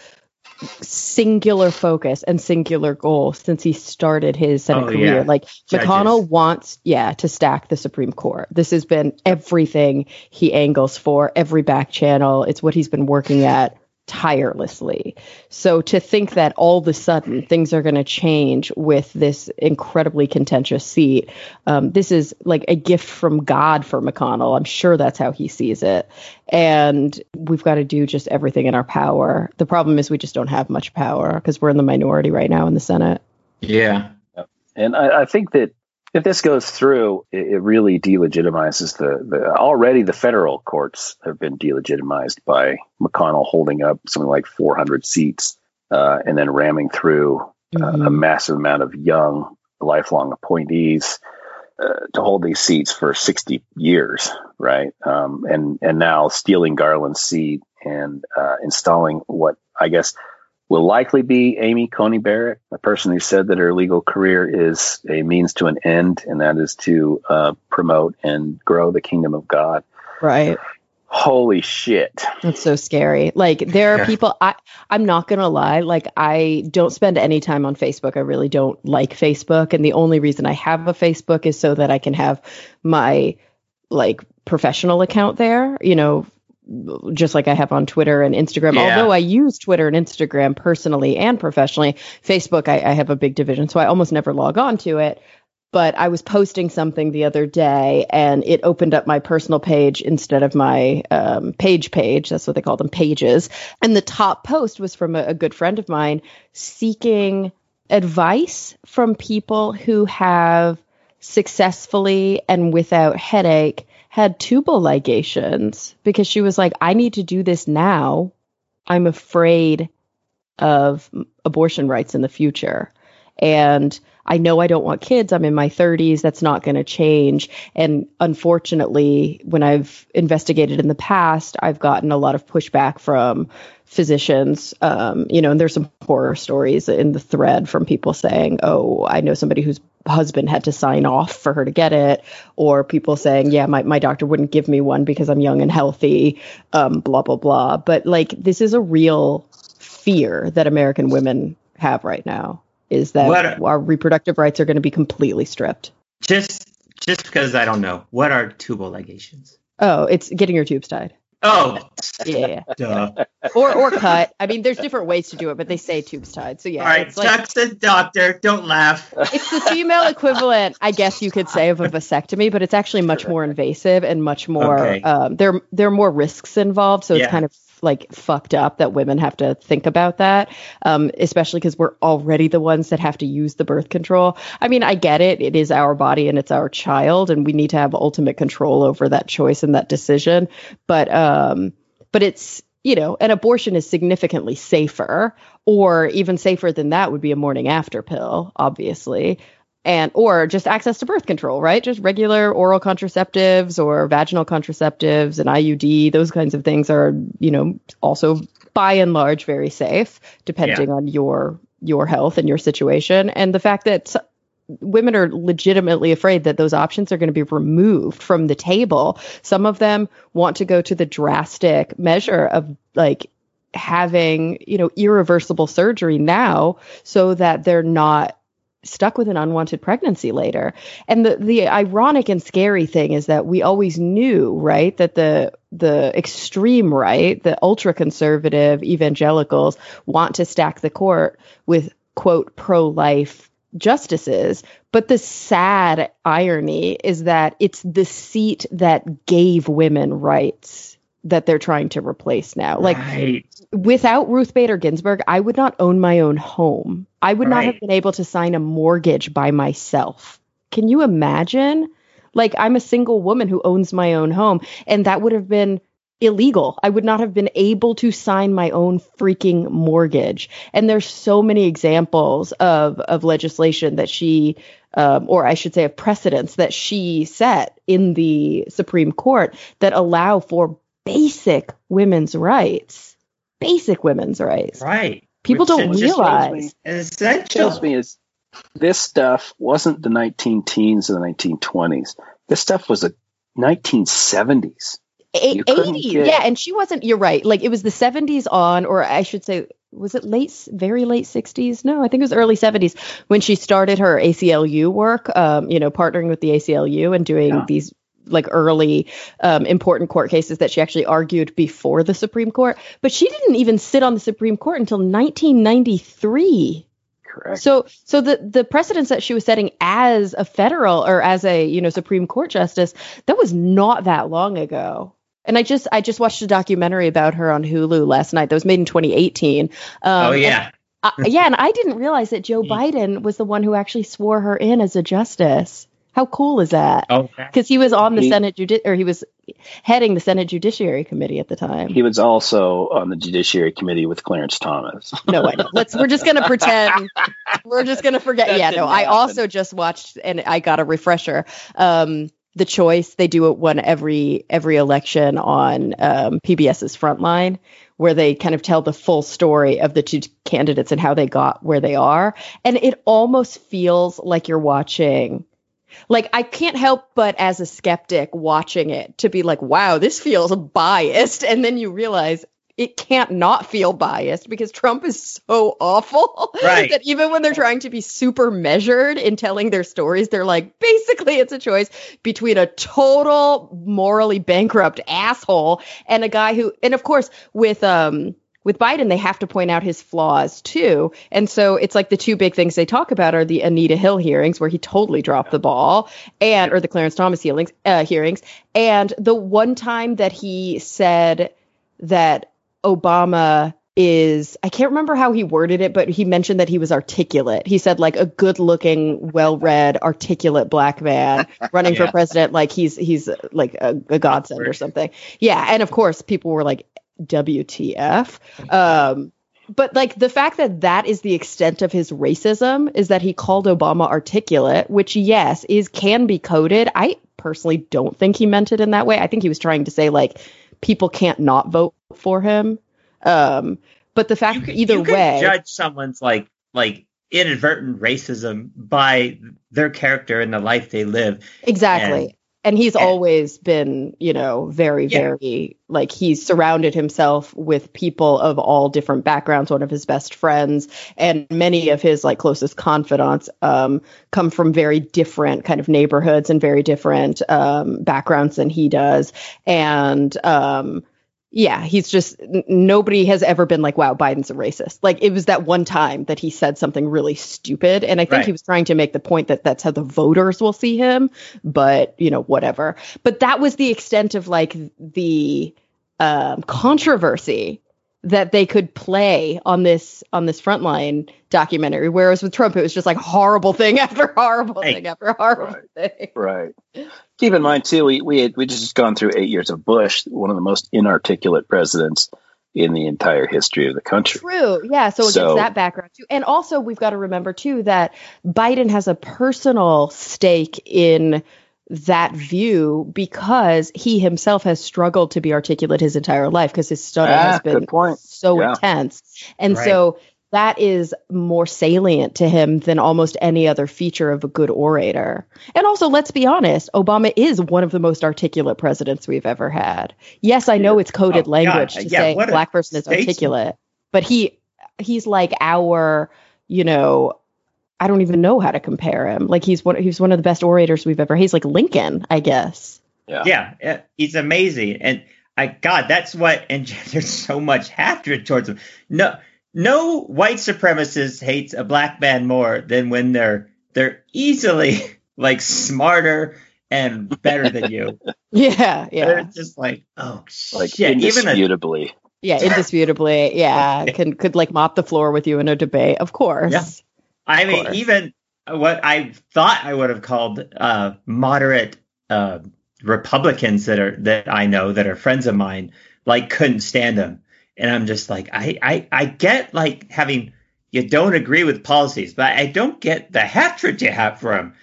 Speaker 3: singular focus and singular goal since he started his Senate
Speaker 1: Oh,
Speaker 3: career.
Speaker 1: yeah.
Speaker 3: Like
Speaker 1: Judges.
Speaker 3: McConnell wants, yeah, to stack the Supreme Court. This has been everything he angles for, every back channel. It's what he's been working at tirelessly. So to think that all of a sudden things are going to change with this incredibly contentious seat, um, this is like a gift from God for McConnell. I'm sure that's how he sees it. And we've got to do just everything in our power. The problem is we just don't have much power because we're in the minority right now in the Senate.
Speaker 1: Yeah.
Speaker 2: and I, I think that if this goes through, it, it really delegitimizes the, the already the federal courts have been delegitimized by McConnell holding up something like 400 seats uh, and then ramming through uh, a
Speaker 3: Mhm.
Speaker 2: massive amount of young, lifelong appointees uh, to hold these seats for 60 years, right? Um, and and now stealing Garland's seat and uh, installing what I guess will likely be Amy Coney Barrett, a person who said that her legal career is a means to an end, and that is to uh, promote and grow the kingdom of God.
Speaker 3: Right.
Speaker 2: Holy shit!
Speaker 3: That's so scary. Like there are people I I'm not going to lie, like I don't spend any time on Facebook. I really don't like Facebook and the only reason I have a Facebook is so that I can have my like professional account there, you know, just like I have on Twitter and Instagram.
Speaker 1: Yeah.
Speaker 3: Although I use Twitter and Instagram personally and professionally, Facebook I, I have a big division, so I almost never log on to it. But I was posting something the other day, and it opened up my personal page instead of my um, page page. That's what they call them, pages. And the top post was from a, a good friend of mine seeking advice from people who have successfully and without headache had tubal ligations because she was like, I need to do this now. I'm afraid of abortion rights in the future. And I know I don't want kids. I'm in my 30s. That's not going to change. And unfortunately, when I've investigated in the past, I've gotten a lot of pushback from physicians. Um, you know, and there's some horror stories in the thread from people saying, "Oh, I know somebody whose husband had to sign off for her to get it," or people saying, "Yeah, my my doctor wouldn't give me one because I'm young and healthy." Um, blah blah blah. But like, this is a real fear that American women have right now is that
Speaker 1: What
Speaker 3: our reproductive rights are going to be completely stripped.
Speaker 1: Just just because I don't know. What are tubal ligations?
Speaker 3: Oh, it's getting your tubes tied.
Speaker 1: Oh,
Speaker 3: Yeah,
Speaker 1: duh.
Speaker 3: or or cut. I mean, there's different ways to do it, but they say tubes tied. So yeah,
Speaker 1: All right,
Speaker 3: it's like
Speaker 1: Chuck's doctor. Don't laugh.
Speaker 3: it's the female equivalent, I guess you could say, of a vasectomy, but it's actually much more invasive and much more.
Speaker 1: Okay.
Speaker 3: Um, there there are more risks involved, so
Speaker 1: Yeah.
Speaker 3: it's kind of like fucked up that women have to think about that, um, especially because we're already the ones that have to use the birth control. I mean, I get it; it is our body and it's our child, and we need to have ultimate control over that choice and that decision. But um, but it's you know, an abortion is significantly safer, or even safer than that would be a morning after pill, obviously. And or just access to birth control, right? Just regular oral contraceptives or vaginal contraceptives and IUD, those kinds of things are, you know, also by and large very safe, depending on your your health and your situation. And the fact that women are legitimately afraid that those options are going to be removed from the table. Some of them want to go to the drastic measure of like having, you know, irreversible surgery now so that they're not stuck with an unwanted pregnancy later. And the the ironic and scary thing is that we always knew, right, that the the extreme right, the ultra conservative evangelicals want to stack the court with quote pro life justices. But the sad irony is that it's the seat that gave women rights that they're trying to replace now. Like
Speaker 1: right.
Speaker 3: without Ruth Bader Ginsburg, I would not own my own home. I would not
Speaker 1: Right.
Speaker 3: have been able to sign a mortgage by myself. Can you imagine? Like, I'm a single woman who owns my own home, and that would have been illegal. I would not have been able to sign my own freaking mortgage. And there's so many examples of of legislation that she, um, or I should say, of precedents that she set in the Supreme Court that allow for basic women's rights. Basic women's rights.
Speaker 1: Right.
Speaker 3: People
Speaker 1: Which
Speaker 3: don't
Speaker 1: just
Speaker 3: realize.
Speaker 1: Essential.
Speaker 2: kills me is this stuff wasn't the 19 teens or the 1920s. This stuff was the 1970s.
Speaker 3: A- 80s. Get... Yeah, and she wasn't. You're right. Like it was the 70s on, or I should say, was it late, very late 60s? No, I think it was early 70s when she started her ACLU work. Um, you know, partnering with the ACLU and doing yeah. these like early um, important court cases that she actually argued before the Supreme Court. But she didn't even sit on the Supreme Court until 1993.
Speaker 2: Correct.
Speaker 3: So, so the the precedents that she was setting as a federal or as a you know Supreme Court justice, that was not that long ago. And I just I just watched a documentary about her on Hulu last night that was made in 2018. Um,
Speaker 1: oh yeah.
Speaker 3: I, yeah, and I didn't realize that Joe Biden was the one who actually swore her in as a justice. How cool is that?
Speaker 1: Oh,
Speaker 3: because he was on the he, Senate Judi- or he was heading the Senate Judiciary Committee at the time.
Speaker 2: He was also on the Judiciary Committee with Clarence Thomas.
Speaker 3: no, I know. Let's. We're just gonna pretend. we're just gonna forget. That yeah, no. I also just watched and I got a refresher. Um, the choice they do it one every every election on um, PBS's Frontline, where they kind of tell the full story of the two candidates and how they got where they are, and it almost feels like you're watching like I can't help but as a skeptic watching it to be like, wow, this feels biased. And then you realize it can't not feel biased because Trump is so awful
Speaker 1: right.
Speaker 3: that even when they're trying to be super measured in telling their stories, they're like, basically, it's a choice between a total morally bankrupt asshole and a guy who, and of course, with um with Biden, they have to point out his flaws too. And so it's like the two big things they talk about are the Anita Hill hearings, where he totally dropped the ball, and or the Clarence Thomas hearings, uh, hearings, and the one time that he said that Obama is I can't remember how he worded it, but he mentioned that he was articulate. He said like a good-looking, well-read, articulate black man running yeah. for president, like he's he's like a, a godsend or something. Yeah, and of course people were like, WTF. Um, but like the fact that that is the extent of his racism is that he called Obama articulate, which yes is can be coded. I personally don't think he meant it in that way. I think he was trying to say like people can't not vote for him. Um, but the fact
Speaker 1: can,
Speaker 3: either way,
Speaker 1: judge someone's like like inadvertent racism by their character and the life they live.
Speaker 3: Exactly and he's always been you know very yeah. very like he's surrounded himself with people of all different backgrounds one of his best friends and many of his like closest confidants um, come from very different kind of neighborhoods and very different um, backgrounds than he does and um, yeah, he's just nobody has ever been like, wow, Biden's a racist. Like it was that one time that he said something really stupid. And I think right. he was trying to make the point that that's how the voters will see him, but you know, whatever. But that was the extent of like the um, controversy that they could play on this on this frontline documentary. Whereas with Trump, it was just like horrible thing after horrible hey, thing after horrible
Speaker 2: right,
Speaker 3: thing.
Speaker 2: Right. Keep in mind too, we we had we just gone through eight years of Bush, one of the most inarticulate presidents in the entire history of the country.
Speaker 3: True. Yeah. So, so against that background too. And also we've got to remember too that Biden has a personal stake in that view because he himself has struggled to be articulate his entire life because his study ah, has been so yeah. intense. And right. so that is more salient to him than almost any other feature of a good orator. And also, let's be honest, Obama is one of the most articulate presidents we've ever had. Yes, I know it's coded oh, language God. to yeah, say a black person is articulate, but he he's like our, you know, I don't even know how to compare him. Like he's one he's one of the best orators we've ever. Had. He's like Lincoln, I guess.
Speaker 1: Yeah. Yeah, he's amazing. And I God, that's what engendered so much hatred towards him. No no white supremacist hates a black man more than when they're they're easily like smarter and better than you.
Speaker 3: yeah, yeah.
Speaker 1: They're just like, oh
Speaker 2: like shit. indisputably. Even a,
Speaker 3: yeah, indisputably. Yeah, can could like mop the floor with you in a debate, of course.
Speaker 1: Yeah. I mean, even what I thought I would have called uh, moderate uh, Republicans that are that I know that are friends of mine, like couldn't stand them, and I'm just like, I I I get like having you don't agree with policies, but I don't get the hatred you have for them.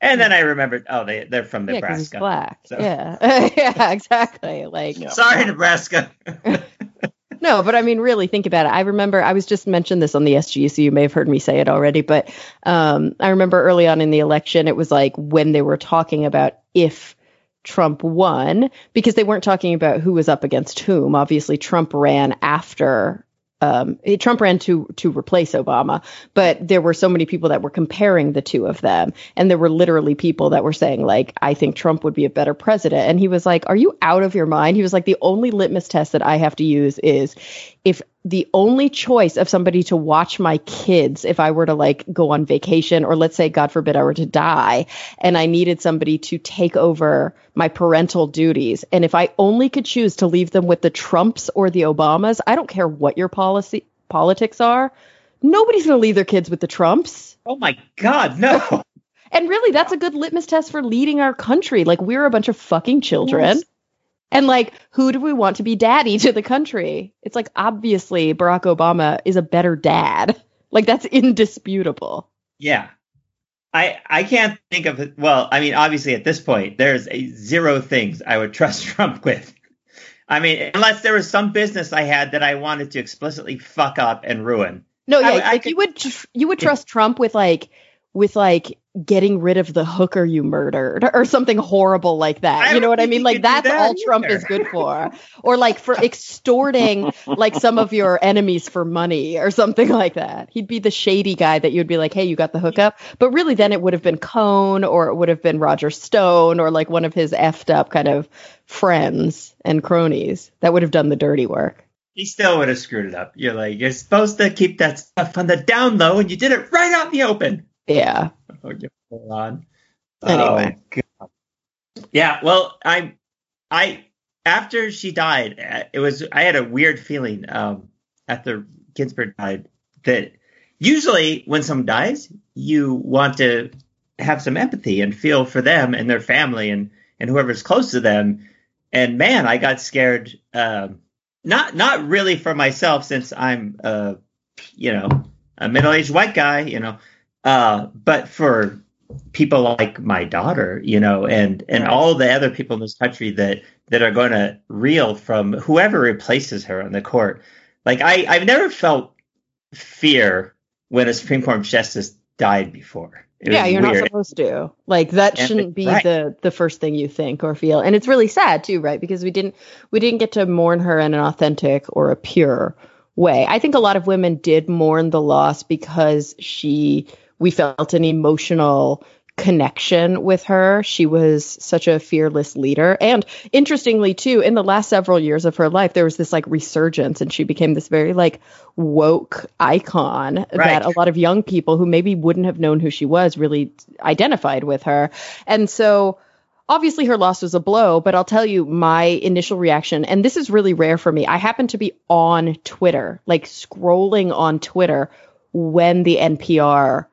Speaker 1: And then I remembered, oh, they they're from Nebraska.
Speaker 3: Yeah, he's black. So. Yeah, yeah, exactly. Like,
Speaker 1: sorry, Nebraska.
Speaker 3: no, but I mean, really think about it. I remember I was just mentioned this on the SG, so you may have heard me say it already. But um, I remember early on in the election, it was like when they were talking about if Trump won because they weren't talking about who was up against whom. Obviously, Trump ran after um, Trump ran to to replace Obama, but there were so many people that were comparing the two of them, and there were literally people that were saying like, "I think Trump would be a better president," and he was like, "Are you out of your mind?" He was like, "The only litmus test that I have to use is if the only choice of somebody to watch my kids if I were to like go on vacation or let's say God forbid I were to die and I needed somebody to take over my parental duties and if I only could choose to leave them with the Trumps or the Obamas I don't care what your policy politics are nobody's going to leave their kids with the Trumps.
Speaker 1: Oh my god no.
Speaker 3: And really that's a good litmus test for leading our country. Like we're a bunch of fucking children. Yes and like, who do we want to be daddy to the country? It's like, obviously, Barack Obama is a better dad. Like, that's indisputable.
Speaker 1: Yeah. I, I can't think of it. Well, I mean, obviously, at this point, there's a zero things I would trust Trump with. I mean, unless there was some business I had that I wanted to explicitly fuck up and ruin.
Speaker 3: No, yeah, I, like I could, you would you would trust. Trump with like with like getting rid of the hooker you murdered or something horrible like that. You know what I mean? Like that's that all either. Trump is good for. or like for extorting like some of your enemies for money or something like that. He'd be the shady guy that you'd be like, "Hey, you got the hookup?" But really then it would have been Cohn or it would have been Roger Stone or like one of his effed up kind of friends and cronies that would have done the dirty work.
Speaker 1: He still would have screwed it up. You're like, you're supposed to keep that stuff on the down low, and you did it right out in the open.
Speaker 3: Yeah.
Speaker 1: Oh, you on.
Speaker 3: Anyway. Oh,
Speaker 1: yeah. Well, I, I, after she died, it was, I had a weird feeling, um, after Ginsburg died that usually when someone dies, you want to have some empathy and feel for them and their family and, and whoever's close to them. And man, I got scared, um, not, not really for myself since I'm, uh, you know, a middle-aged white guy, you know, uh, but for people like my daughter, you know, and and right. all the other people in this country that that are going to reel from whoever replaces her on the court. Like I, I've never felt fear when a Supreme Court justice died before.
Speaker 3: It yeah, you're weird. not supposed to. Like that shouldn't be right. the the first thing you think or feel. And it's really sad too, right? Because we didn't we didn't get to mourn her in an authentic or a pure way. I think a lot of women did mourn the loss because she we felt an emotional connection with her. She was such a fearless leader. And interestingly, too, in the last several years of her life, there was this like resurgence and she became this very like woke icon right. that a lot of young people who maybe wouldn't have known who she was really identified with her. And so, obviously her loss was a blow, but I'll tell you my initial reaction, and this is really rare for me. I happened to be on Twitter, like scrolling on Twitter when the NPR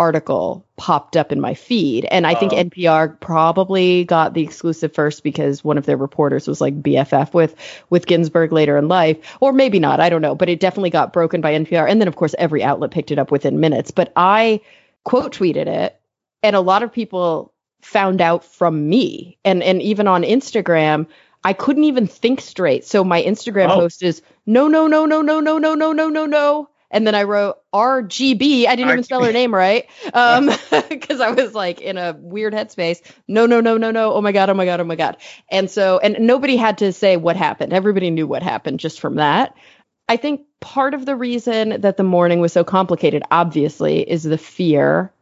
Speaker 3: article popped up in my feed. And I think oh. NPR probably got the exclusive first because one of their reporters was like BFF with with Ginsburg later in life, or maybe not. I don't know, but it definitely got broken by NPR. And then of course every outlet picked it up within minutes. But I quote tweeted it, and a lot of people found out from me, and and even on Instagram. I couldn't even think straight. So my Instagram oh. post is no, no, no, no, no, no, no, no, no, no, no and then I wrote RGB. I didn't even spell her name right. Um, because I was like in a weird headspace. No, no, no, no, no. Oh my God. Oh my God. Oh my God. And so, and nobody had to say what happened. Everybody knew what happened just from that. I think part of the reason that the morning was so complicated, obviously, is the fear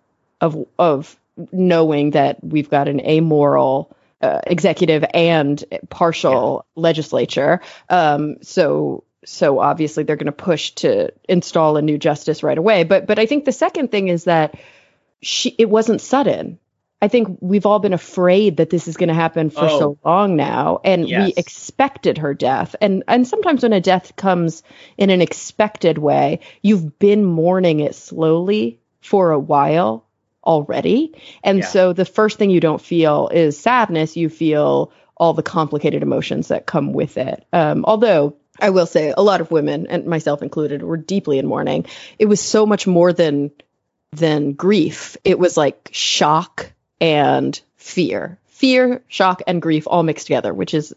Speaker 3: of, of knowing that we've got an amoral uh, executive and partial yeah. legislature. Um, so so obviously they're going to push to install a new justice right away. But but I think the second thing is that she it wasn't sudden. I think we've all been afraid that this is going to happen for oh. so long now, and yes. we expected her death. And and sometimes when a death comes in an expected way, you've been mourning it slowly for a while already, and yeah. so the first thing you don't feel is sadness. You feel all the complicated emotions that come with it. Um, although I will say a lot of women and myself included were deeply in mourning. It was so much more than than grief. It was like shock and fear. Fear, shock and grief all mixed together, which is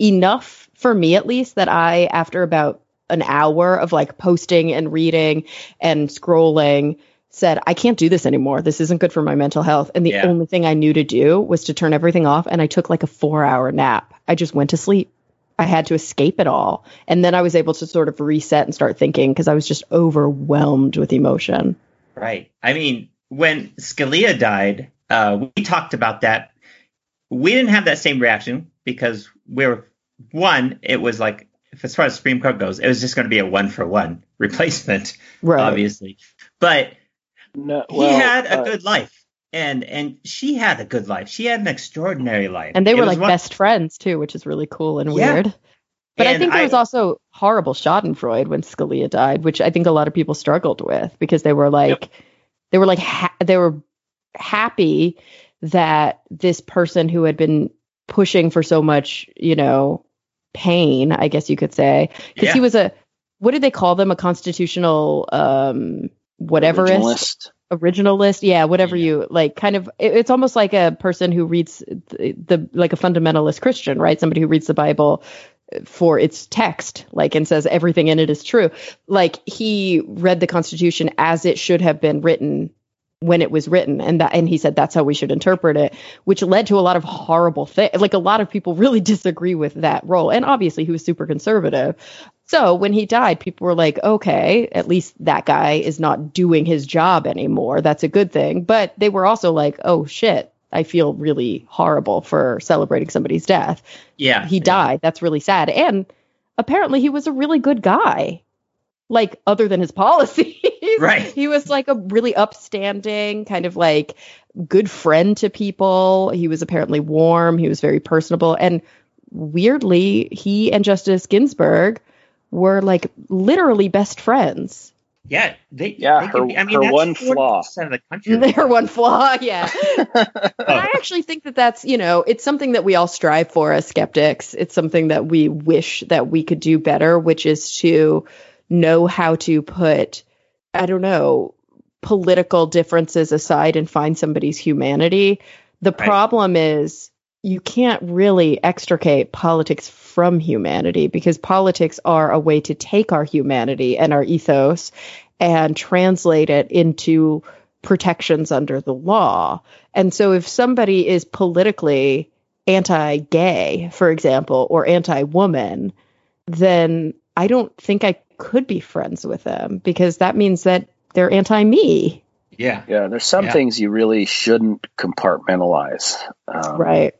Speaker 3: enough for me at least that I after about an hour of like posting and reading and scrolling said, I can't do this anymore. This isn't good for my mental health. And the
Speaker 1: Yeah.
Speaker 3: only thing I knew to do was to turn everything off. And I took like a four hour nap. I just went to sleep. I had to escape it all. And then I was able to sort of reset and start thinking because I was just overwhelmed with emotion.
Speaker 1: Right. I mean, when Scalia died, uh, we talked about that. We didn't have that same reaction because we were one. It was like, as far as Supreme Court goes, it was just going to be a one for one replacement,
Speaker 3: Right.
Speaker 1: obviously. But
Speaker 2: No,
Speaker 1: he had a
Speaker 2: uh,
Speaker 1: good life, and and she had a good life. She had an extraordinary life,
Speaker 3: And they were like
Speaker 1: one-
Speaker 3: best friends too, which is really cool and
Speaker 1: Yeah.
Speaker 3: weird. But I think there
Speaker 1: I-
Speaker 3: was also horrible Schadenfreude when Scalia died, which I think a lot of people struggled with because they were like, they were like, ha- they were happy that this person who had been pushing for so much, you know, pain, I guess you could say, because he was a, what did they call them? A constitutional, um, whateverist
Speaker 2: originalist.
Speaker 3: yeah whatever
Speaker 1: Yeah.
Speaker 3: you like kind of it- it's almost like a person who reads the, the like a fundamentalist christian right somebody who reads the bible for its text like and says everything in it is true like he read the constitution as it should have been written when it was written and that and he said that's how we should interpret it which led to a lot of horrible things like a lot of people really disagree with that role and obviously he was super conservative so when he died people were like okay at least that guy is not doing his job anymore. That's a good thing. But they were also like oh shit i feel really horrible for celebrating somebody's death.
Speaker 1: Yeah,
Speaker 3: he
Speaker 1: yeah.
Speaker 3: died. That's really sad. And apparently he was a really good guy. Like other than his policies.
Speaker 1: Right.
Speaker 3: he was like a really upstanding kind of like good friend to people. He was apparently warm. He was very personable. And weirdly he and justice ginsburg were like literally best friends
Speaker 1: Yeah, they.
Speaker 2: Yeah,
Speaker 1: they
Speaker 2: her-
Speaker 1: be- I mean,
Speaker 2: her
Speaker 1: that's
Speaker 2: one flaw.
Speaker 1: of the country.
Speaker 3: their one flaw yeah But I actually think that that's, you know, it's something that we all strive for as skeptics. It's something that we wish that we could do better, which is to know how to put, I don't know, political differences aside and find somebody's humanity. The
Speaker 1: Right.
Speaker 3: problem is you can't really extricate politics from humanity because politics are a way to take our humanity and our ethos and translate it into protections under the law. And so if somebody is politically anti gay, for example, or anti woman, then I don't think I could be friends with them because that means that they're anti me.
Speaker 1: Yeah,
Speaker 2: Yeah, there's some
Speaker 1: Yeah.
Speaker 2: things you really shouldn't compartmentalize. Um,
Speaker 3: Right.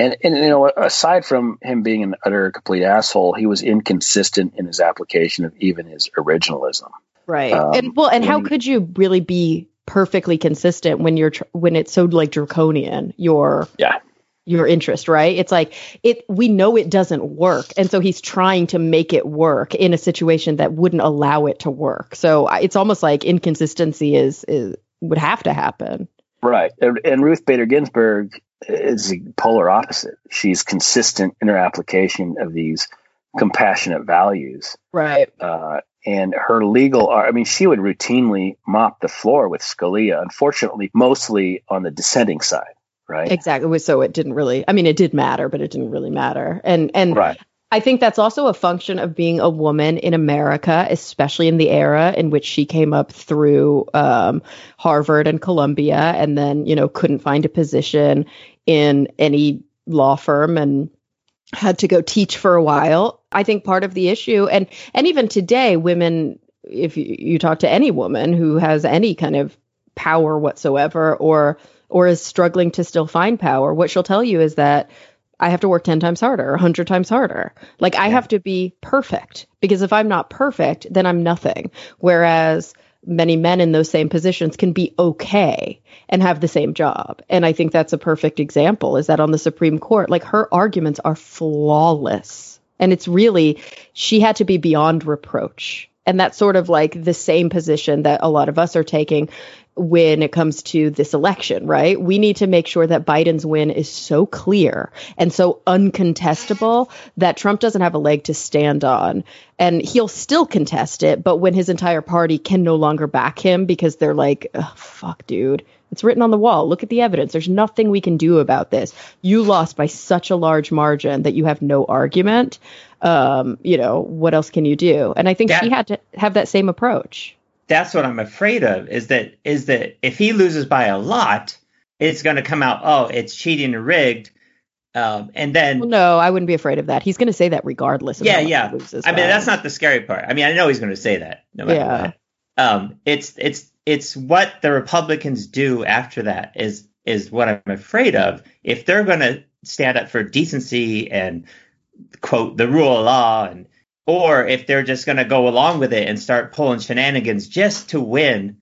Speaker 2: And, and you know, aside from him being an utter complete asshole, he was inconsistent in his application of even his originalism.
Speaker 3: Right.
Speaker 2: Um,
Speaker 3: and well, and how
Speaker 2: when-
Speaker 3: could you really be perfectly consistent when you're tr- when it's so like draconian your
Speaker 2: Yeah.
Speaker 3: your interest, right? It's like it we know it doesn't work. And so he's trying to make it work in a situation that wouldn't allow it to work. So it's almost like inconsistency is, is would have to happen.
Speaker 2: Right. And, and Ruth Bader Ginsburg is the polar opposite. She's consistent in her application of these compassionate values.
Speaker 3: Right.
Speaker 2: Uh, and her legal, I mean, she would routinely mop the floor with Scalia, unfortunately, mostly on the dissenting side. Right.
Speaker 3: Exactly. So it didn't really I mean it did matter, but it didn't really matter. And and
Speaker 2: Right.
Speaker 3: I think that's also a function of being a woman in America, especially in the era in which she came up through um, Harvard and Columbia, and then you know couldn't find a position in any law firm and had to go teach for a while. I think part of the issue, and and even today, women, if you, you talk to any woman who has any kind of power whatsoever, or or is struggling to still find power, what she'll tell you is that I have to work 10 times harder or 100 times harder. Like I have to be perfect because if I'm not perfect, then I'm nothing. Whereas many men in those same positions can be okay and have the same job. And I think that's a perfect example is that on the Supreme Court, like her arguments are flawless. And it's really, she had to be beyond reproach. And that's sort of like the same position that a lot of us are taking when it comes to this election, right? We need to make sure that Biden's win is so clear and so uncontestable that Trump doesn't have a leg to stand on. And he'll still contest it, but when his entire party can no longer back him because they're like, "Ugh, fuck, dude. It's written on the wall. Look at the evidence. There's nothing we can do about this. You lost by such a large margin that you have no argument. Um, you know, what else can you do? And I think
Speaker 1: That-
Speaker 3: she had to have that same approach.
Speaker 1: that's what I'm afraid of is that is that if he loses by a lot, it's going to come out. Oh, it's cheating and rigged. Um, and then
Speaker 3: well, no, I wouldn't be afraid of that. He's going to say that regardless. Of
Speaker 1: yeah, yeah. I mean, that's not the scary part. I mean, I know he's going to say that no matter yeah. what. Um, it's it's it's what the Republicans do after that is is what I'm afraid of. If they're going to stand up for decency and quote the rule of law and or if they're just going to go along with it and start pulling shenanigans just to win.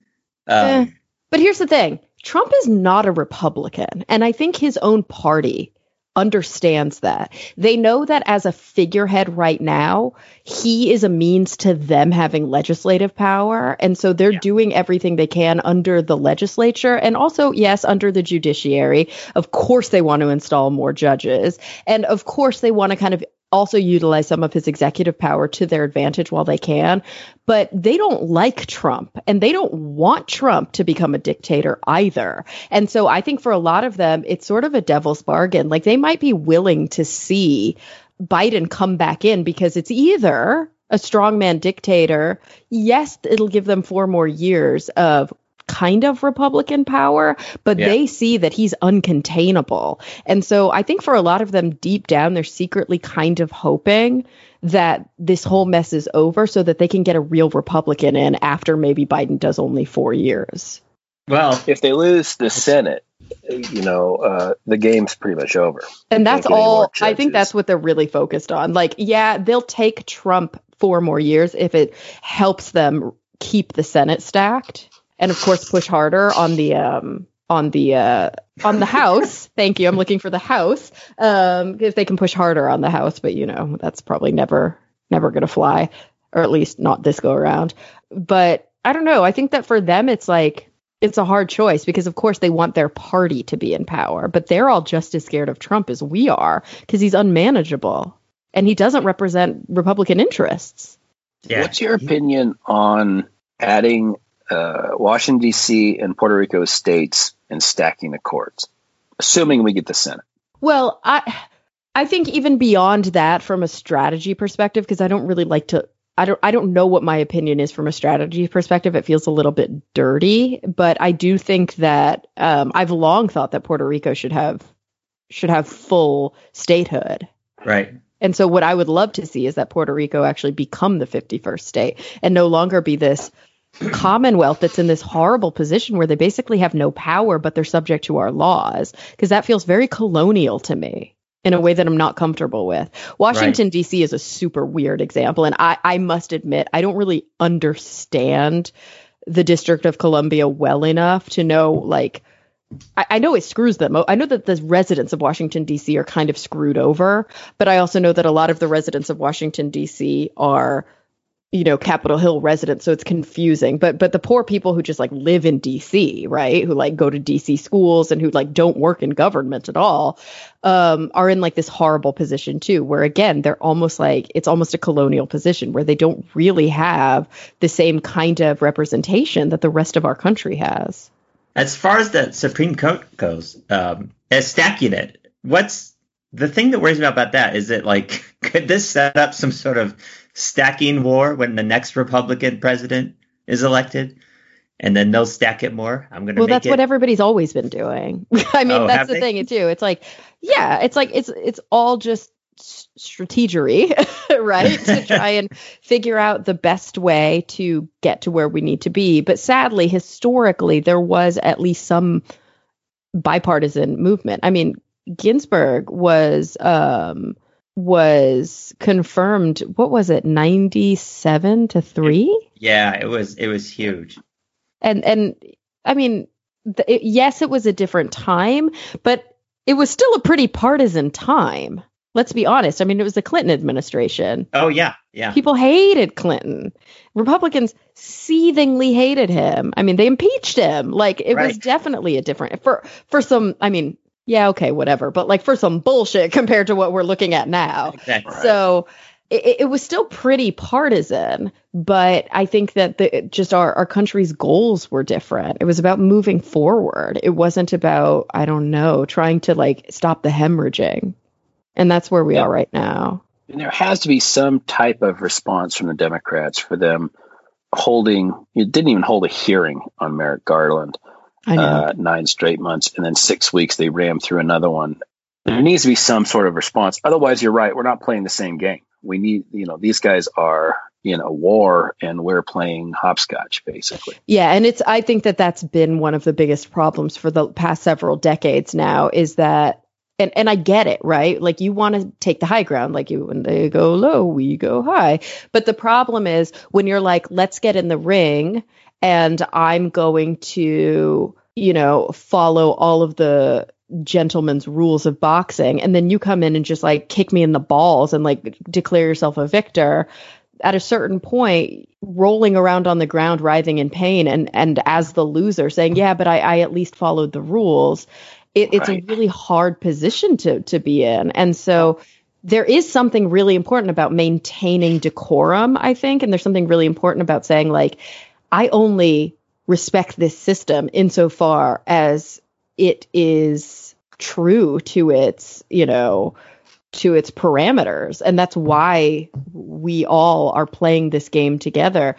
Speaker 1: Um, eh,
Speaker 3: but here's the thing Trump is not a Republican. And I think his own party understands that. They know that as a figurehead right now, he is a means to them having legislative power. And so they're yeah. doing everything they can under the legislature and also, yes, under the judiciary. Of course, they want to install more judges. And of course, they want to kind of also utilize some of his executive power to their advantage while they can. But they don't like Trump and they don't want Trump to become a dictator either. And so I think for a lot of them, it's sort of a devil's bargain. Like they might be willing to see Biden come back in because it's either a strongman dictator. Yes, it'll give them four more years of kind of Republican power, but yeah. they see that he's uncontainable. And so I think for a lot of them, deep down, they're secretly kind of hoping that this whole mess is over so that they can get a real Republican in after maybe Biden does only four years.
Speaker 2: Well, if they lose the Senate, you know, uh, the game's pretty much over.
Speaker 3: And that's all, I think that's what they're really focused on. Like, yeah, they'll take Trump four more years if it helps them keep the Senate stacked and of course push harder on the um, on the uh, on the house. Thank you. I'm looking for the house. Um, if they can push harder on the house, but you know that's probably never never going to fly, or at least not this go around. But I don't know. I think that for them, it's like it's a hard choice because of course they want their party to be in power, but they're all just as scared of Trump as we are because he's unmanageable and he doesn't represent Republican interests.
Speaker 2: Yeah. What's your opinion on adding uh, Washington D.C. and Puerto Rico states and stacking the courts, assuming we get the Senate.
Speaker 3: Well, I I think even beyond that, from a strategy perspective, because I don't really like to. I don't I don't know what my opinion is from a strategy perspective. It feels a little bit dirty, but I do think that um, I've long thought that Puerto Rico should have should have full statehood.
Speaker 1: Right.
Speaker 3: And so what I would love to see is that Puerto Rico actually become the 51st state and no longer be this commonwealth that's in this horrible position where they basically have no power but they're subject to our laws because that feels very colonial to me in a way that I'm not comfortable with. Washington right. DC is a super weird example and I I must admit I don't really understand the District of Columbia well enough to know like I, I know it screws them. I know that the residents of Washington D.C. are kind of screwed over, but I also know that a lot of the residents of Washington D.C. are you know capitol hill residents so it's confusing. But but the poor people who just like live in dc right who like go to dc schools and who like don't work in government at all um are in like this horrible position too where again they're almost like it's almost a colonial position where they don't really have the same kind of representation that the rest of our country has.
Speaker 1: As far as the supreme court goes um as stacking it what's the thing that worries me about that is that like could this set up some sort of stacking war when the next Republican president is elected, and then they'll stack it more. I'm gonna.
Speaker 3: Well, that's
Speaker 1: it...
Speaker 3: what everybody's always been doing. I mean, oh, that's the they? thing too. It's like, yeah, it's like it's it's all just strategery, right? to try and figure out the best way to get to where we need to be. But sadly, historically, there was at least some bipartisan movement. I mean, Ginsburg was um, was confirmed what was it 97 to 3
Speaker 1: yeah it was it was huge.
Speaker 3: And and i mean the, it, yes it was a different time but it was still a pretty partisan time. Let's be honest. I mean it was the clinton administration.
Speaker 1: Oh yeah yeah.
Speaker 3: People hated clinton. Republicans seethingly hated him. I mean they impeached him. Like it right. was definitely a different for for some i mean yeah, okay, whatever. But like for some bullshit compared to what we're looking at now. Exactly. So it, it, was still pretty partisan, but I think that the, just our, our country's goals were different. It was about moving forward. It wasn't about, I don't know, trying to like stop the hemorrhaging. And that's where we yeah. are right now.
Speaker 2: And there has to be some type of response from the Democrats for them holding, it didn't even hold a hearing on Merrick Garland.
Speaker 3: I know.
Speaker 2: Uh, nine straight months, and then six weeks they ram through another one. There needs to be some sort of response. Otherwise, you're right. We're not playing the same game. We need, you know, these guys are in a war, and we're playing hopscotch, basically.
Speaker 3: Yeah, and it's I think that that's been one of the biggest problems for the past several decades now is that and and I get it, right? Like you want to take the high ground, like you when they go low, we go high. But the problem is when you're like, let's get in the ring and I'm going to, you know, follow all of the gentleman's rules of boxing. And then you come in and just like kick me in the balls and like declare yourself a victor. At a certain point rolling around on the ground writhing in pain and and as the loser saying yeah but i, I at least followed the rules it, it's
Speaker 2: Right.
Speaker 3: a really hard position to to be in. And so there is something really important about maintaining decorum i think. And there's something really important about saying like i only respect this system insofar as it is true to its you know to its parameters. And that's why we all are playing this game together.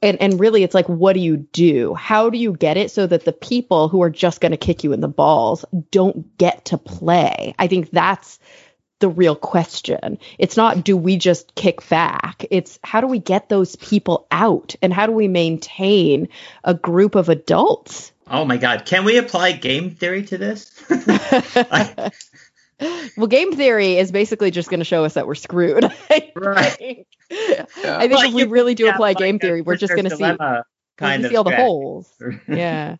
Speaker 3: And and really it's like what do you do? How do you get it so that the people who are just going to kick you in the balls don't get to play? I think that's the real question it's not do we just kick back it's how do we get those people out and how do we maintain a group of adults
Speaker 1: Oh my god, can we apply game theory to this? I-
Speaker 3: well game theory is basically just going to show us that we're screwed I
Speaker 1: Right.
Speaker 3: think. I think
Speaker 1: Well,
Speaker 3: if we
Speaker 1: you-
Speaker 3: really do
Speaker 1: yeah,
Speaker 3: apply
Speaker 1: like
Speaker 3: game theory, we're just going to see,
Speaker 1: kind of
Speaker 3: see all the holes. Yeah.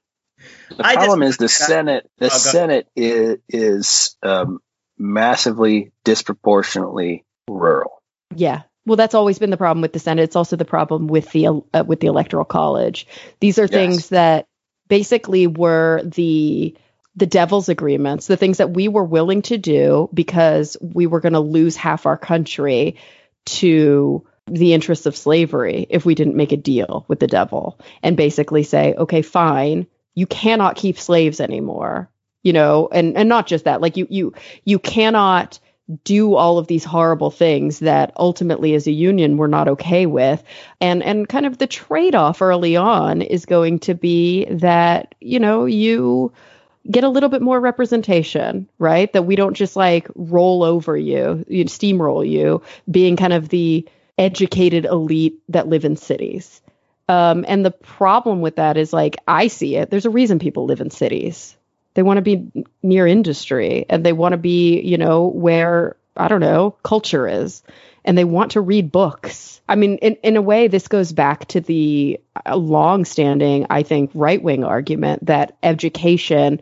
Speaker 2: The
Speaker 1: I just-
Speaker 2: problem is the Senate. The
Speaker 1: Oh,
Speaker 2: Senate is, is um, massively disproportionately rural.
Speaker 3: Yeah. Well, that's always been the problem with the Senate. It's also the problem with the uh, with the Electoral College. These are things that basically were the the devil's agreements, the things that we were willing to do because we were going to lose half our country to the interests of slavery if we didn't make a deal with the devil and basically say, okay, fine, you cannot keep slaves anymore. You know, and and not just that, like you you you cannot do all of these horrible things that ultimately as a union we're not okay with. And and kind of the trade-off early on is going to be that you know you get a little bit more representation right? That we don't just like roll over you, you steamroll you being kind of the educated elite that live in cities. Um, and the problem with that is like i see it there's a reason people live in cities they want to be near industry and they want to be, you know, where, I don't know, culture is. And they want to read books. I mean, in, in a way, this goes back to the uh, long-standing, I think, right-wing argument that education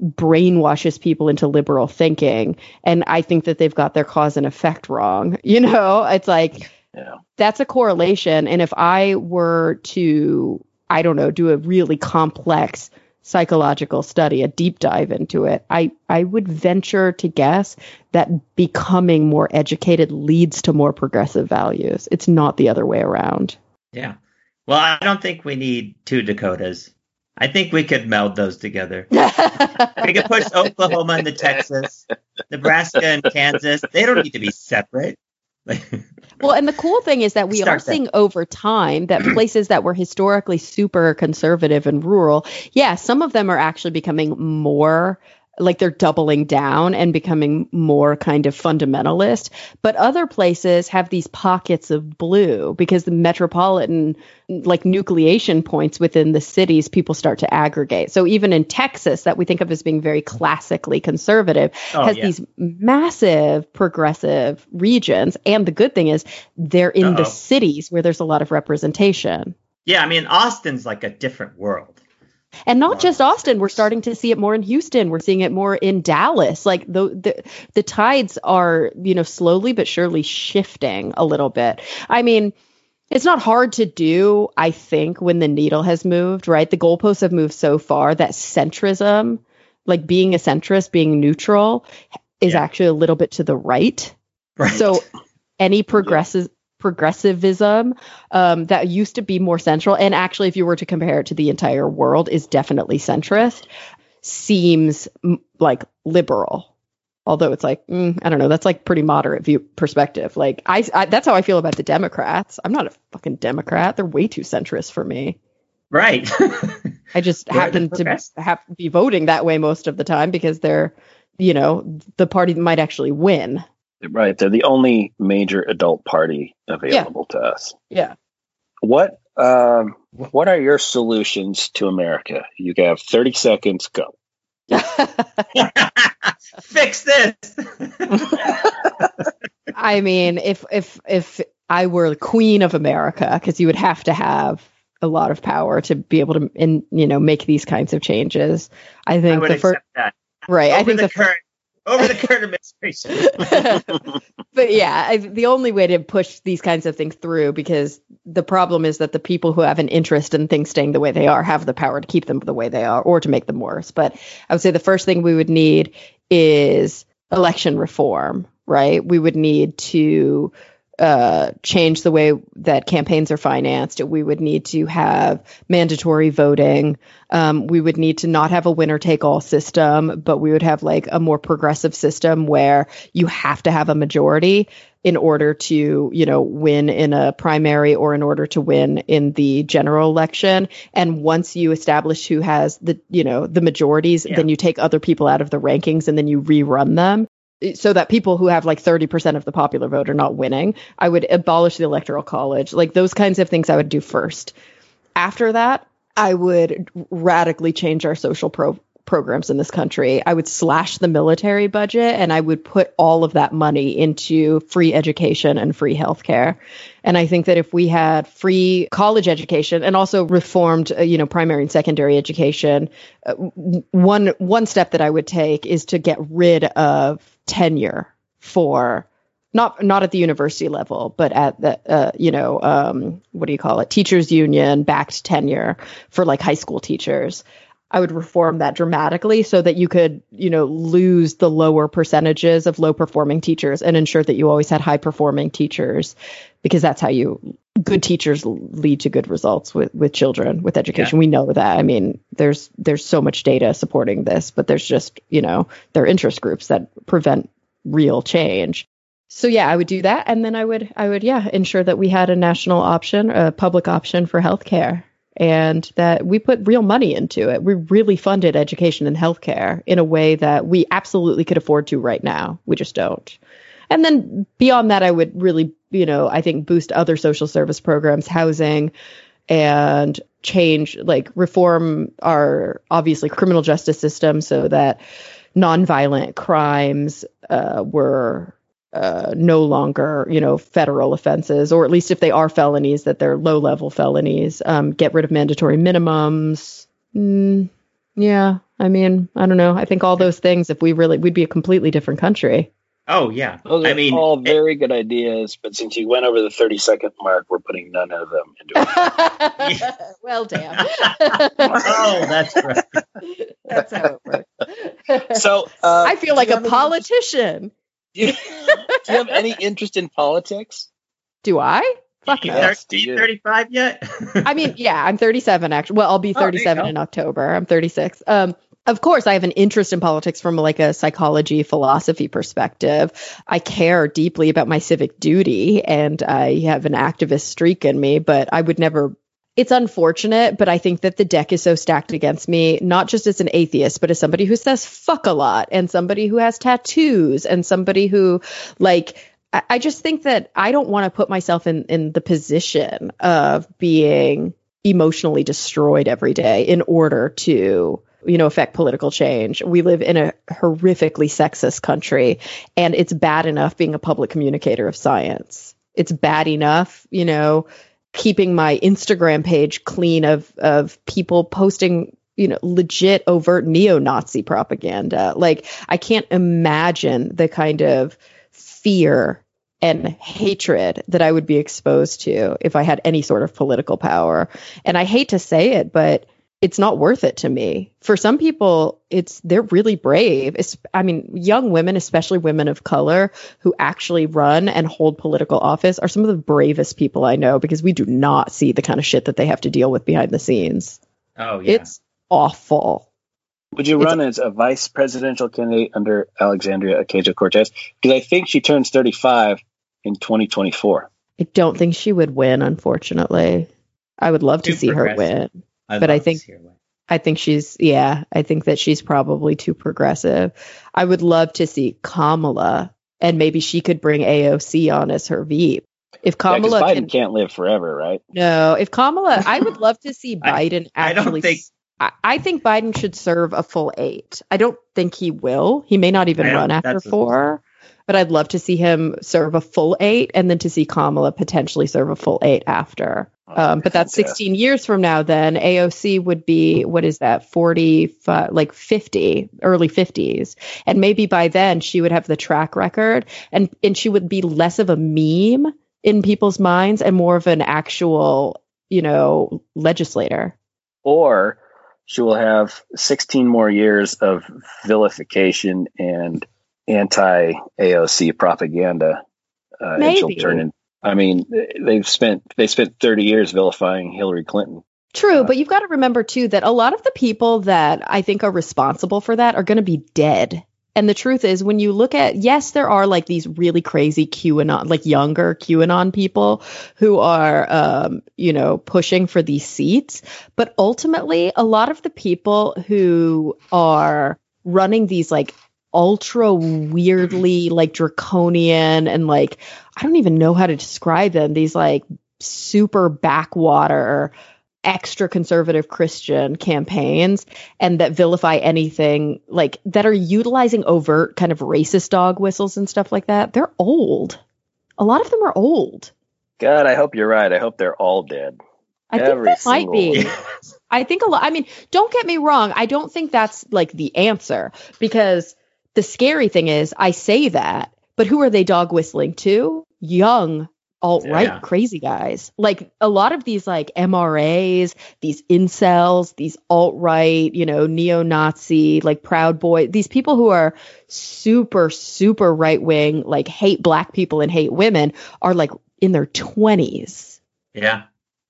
Speaker 3: brainwashes people into liberal thinking. And I think that they've got their cause and effect wrong. You know, it's like,
Speaker 2: Yeah.
Speaker 3: that's a correlation. And if I were to, I don't know, do a really complex psychological study, a deep dive into it, I, I would venture to guess that becoming more educated leads to more progressive values. It's not the other way around.
Speaker 1: Yeah. Well, I don't think we need two Dakotas. I think we could meld those together. We could push Oklahoma into Texas, Nebraska and Kansas. They don't need to be separate.
Speaker 3: Well, and the cool thing is that we
Speaker 1: Start
Speaker 3: are seeing over time that places that were historically super conservative and rural, yeah, some of them are actually becoming more like they're doubling down and becoming more kind of fundamentalist. But other places have these pockets of blue because the metropolitan, like nucleation points within the cities, people start to aggregate. So even in Texas, that we think of as being very classically conservative,
Speaker 1: Oh,
Speaker 3: has
Speaker 1: yeah.
Speaker 3: these massive progressive regions. And the good thing is they're in
Speaker 1: Uh-oh.
Speaker 3: the cities where there's a lot of representation.
Speaker 1: yeah, I mean, Austin's like a different world.
Speaker 3: And not just Austin, we're starting to see it more in Houston. We're seeing it more in Dallas. Like the the the tides are, you know, slowly but surely shifting a little bit. I mean, it's not hard to do, I think, when the needle has moved, right? The goalposts have moved so far that centrism, like being a centrist, being neutral, is
Speaker 1: Yeah.
Speaker 3: actually a little bit to the right.
Speaker 1: Right.
Speaker 3: So any progressive progressivism um, that used to be more central, and actually, if you were to compare it to the entire world, is definitely centrist, seems m- like liberal. Although it's like, mm, I don't know, that's like pretty moderate view perspective. Like I, I, that's how I feel about the Democrats. I'm not a fucking Democrat. They're way too centrist for me.
Speaker 1: Right.
Speaker 3: I just happen to have be voting that way most of the time because they're, you know, the party that might actually win.
Speaker 2: Right. They're the only major adult party available to us.
Speaker 3: Yeah.
Speaker 2: What um, what are your solutions to America? You have 30 seconds. Go.
Speaker 1: Fix this.
Speaker 3: I mean, if if if I were the queen of America, because you would have to have a lot of power to be able to, in, you know, make these kinds of changes. I
Speaker 1: I
Speaker 3: think
Speaker 1: would
Speaker 3: the first,
Speaker 1: that.
Speaker 3: right?
Speaker 1: Over
Speaker 3: I think
Speaker 1: the,
Speaker 3: the
Speaker 1: current over the current administration.
Speaker 3: but yeah, I, the only way to push these kinds of things through, because the problem is that the people who have an interest in things staying the way they are have the power to keep them the way they are or to make them worse. But I would say the first thing we would need is election reform, right? We would need to uh, change the way that campaigns are financed. We would need to have mandatory voting. Um, we would need to not have a winner take all system, but we would have like a more progressive system where you have to have a majority in order to, you know, win in a primary or in order to win in the general election. And once you establish who has the, you know, the majorities,
Speaker 1: Yeah.
Speaker 3: then you take other people out of the rankings and then you rerun them so that people who have like 30% of the popular vote are not winning. I would abolish the electoral college. Like those kinds of things I would do first. After that, I would radically change our social pro- programs in this country. I would slash the military budget and I would put all of that money into free education and free healthcare. And I think that if we had free college education and also reformed, uh, you know, primary and secondary education, uh, one one step that I would take is to get rid of tenure for not not at the university level, but at the uh, you know um, what do you call it teachers union backed tenure for like high school teachers. I would reform that dramatically so that you could you know lose the lower percentages of low performing teachers and ensure that you always had high performing teachers because that's how you good teachers lead to good results with with children with education. We know that. I mean there's there's so much data supporting this but there's just you know there are interest groups that prevent real change. So yeah i would do that. And then i would i would yeah ensure that we had a national option a public option for healthcare and that we put real money into it. We really funded education and healthcare in a way that we absolutely could afford to right now. We just don't. And then beyond that, I would really, you know, I think boost other social service programs, housing, and change, like reform our obviously criminal justice system so that nonviolent crimes uh, were uh, no longer, you know, federal offenses, or at least if they are felonies, that they're low level felonies. Um, get rid of mandatory minimums. Mm, yeah, I mean, I don't know. I think all those things, if we really, we'd be a completely different country.
Speaker 1: Oh yeah.
Speaker 2: Those are
Speaker 1: I mean,
Speaker 2: all
Speaker 1: it-
Speaker 2: very good ideas, but since you went over the 30 second mark, we're putting none of them into it.
Speaker 3: well, damn.
Speaker 1: oh, that's right.
Speaker 3: That's how it works.
Speaker 2: So, uh,
Speaker 3: I feel like a
Speaker 2: have any-
Speaker 3: politician.
Speaker 2: Do you, do you have any interest in politics?
Speaker 3: Do I? Fuck no.
Speaker 2: Yes, do you?
Speaker 1: 35 yet?
Speaker 3: I mean, yeah, I'm 37 actually. Well, I'll be
Speaker 1: Oh,
Speaker 3: 37
Speaker 1: go.
Speaker 3: in October. I'm 36. Um, of course, I have an interest in politics from like a psychology philosophy perspective. I care deeply about my civic duty and I have an activist streak in me, but I would never. It's unfortunate, but I think that the deck is so stacked against me, not just as an atheist, but as somebody who says fuck a lot and somebody who has tattoos and somebody who like I just think that I don't want to put myself in in the position of being emotionally destroyed every day in order to you know affect political change. We live in a horrifically sexist country and it's bad enough being a public communicator of science. It's bad enough, you know, keeping my Instagram page clean of of people posting you know legit overt neo-Nazi propaganda. Like I can't imagine the kind of fear and hatred that I would be exposed to if I had any sort of political power. And I hate to say it, but it's not worth it to me. For some people, it's they're really brave. It's, I mean, young women, especially women of color who actually run and hold political office are some of the bravest people I know because we do not see the kind of shit that they have to deal with behind the scenes.
Speaker 1: oh yeah.
Speaker 3: It's awful.
Speaker 2: Would you
Speaker 3: It's-
Speaker 2: run as a vice presidential candidate under Alexandria Ocasio Cortez? Because I think she turns 35 in 2024.
Speaker 3: I don't think she would win, unfortunately. I would love to see her win.
Speaker 1: I'd
Speaker 3: But I think-
Speaker 1: see her win.
Speaker 3: I think she's, yeah, I think that she's probably too progressive. I would love to see Kamala, and maybe she could bring AOC on as her VP. If
Speaker 2: Yeah,
Speaker 3: Kamala
Speaker 2: Biden
Speaker 3: can,
Speaker 2: can't live forever, right?
Speaker 3: no, if Kamala, I would love to see
Speaker 1: I-
Speaker 3: Biden
Speaker 1: I don't
Speaker 3: actually.
Speaker 1: think-
Speaker 3: I, I think Biden should serve a full eight. I don't think he will. He may not even run after
Speaker 1: that's what-
Speaker 3: four, but I'd love to see him serve a full eight, and then to see Kamala potentially serve a full eight after. Um, but that's
Speaker 2: Fantastic.
Speaker 3: 16 years from now. Then AOC would be what is that? 40, like 50, early 50s, and maybe by then she would have the track record, and and she would be less of a meme in people's minds and more of an actual, you know, legislator.
Speaker 2: Or she will have 16 more years of vilification and anti AOC propaganda. Uh, and she'll
Speaker 3: Maybe.
Speaker 2: turn in. I mean, they've spent they spent 30 years vilifying Hillary Clinton.
Speaker 3: True,
Speaker 2: Uh,
Speaker 3: but you've got to remember too that a lot of the people that I think are responsible for that are going to be dead. And the truth is, when you look at, yes, there are like these really crazy QAnon, like younger QAnon people who are, um, you know, pushing for these seats. But ultimately, a lot of the people who are running these like ultra weirdly like draconian and like, I don't even know how to describe them, these like super backwater extra conservative Christian campaigns and that vilify anything like that are utilizing overt kind of racist dog whistles and stuff like that, they're old. A lot of them are old.
Speaker 2: God, I hope you're right. I hope they're all dead.
Speaker 3: I think
Speaker 2: Every
Speaker 3: that might be. I think a lot. I mean, don't get me wrong. I don't think that's like the answer because the scary thing is I say that, but who are they dog whistling to? Young alt right
Speaker 1: Yeah.
Speaker 3: crazy guys. Like a lot of these like MRAs, these incels, these alt right, you know, neo Nazi, like Proud Boy, these people who are super, super right wing, like hate black people and hate women are like in their 20s.
Speaker 1: Yeah.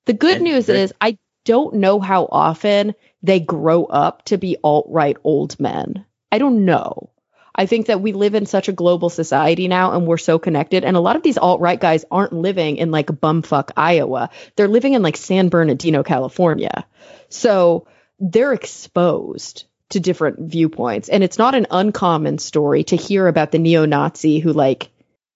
Speaker 3: The good
Speaker 1: And
Speaker 3: news
Speaker 1: they're-
Speaker 3: is I don't know how often they grow up to be alt right old men. I don't know. I think that we live in such a global society now and we're so connected. And a lot of these alt right guys aren't living in like bumfuck Iowa. They're living in like San Bernardino, California. So they're exposed to different viewpoints. And it's not an uncommon story to hear about the neo Nazi who like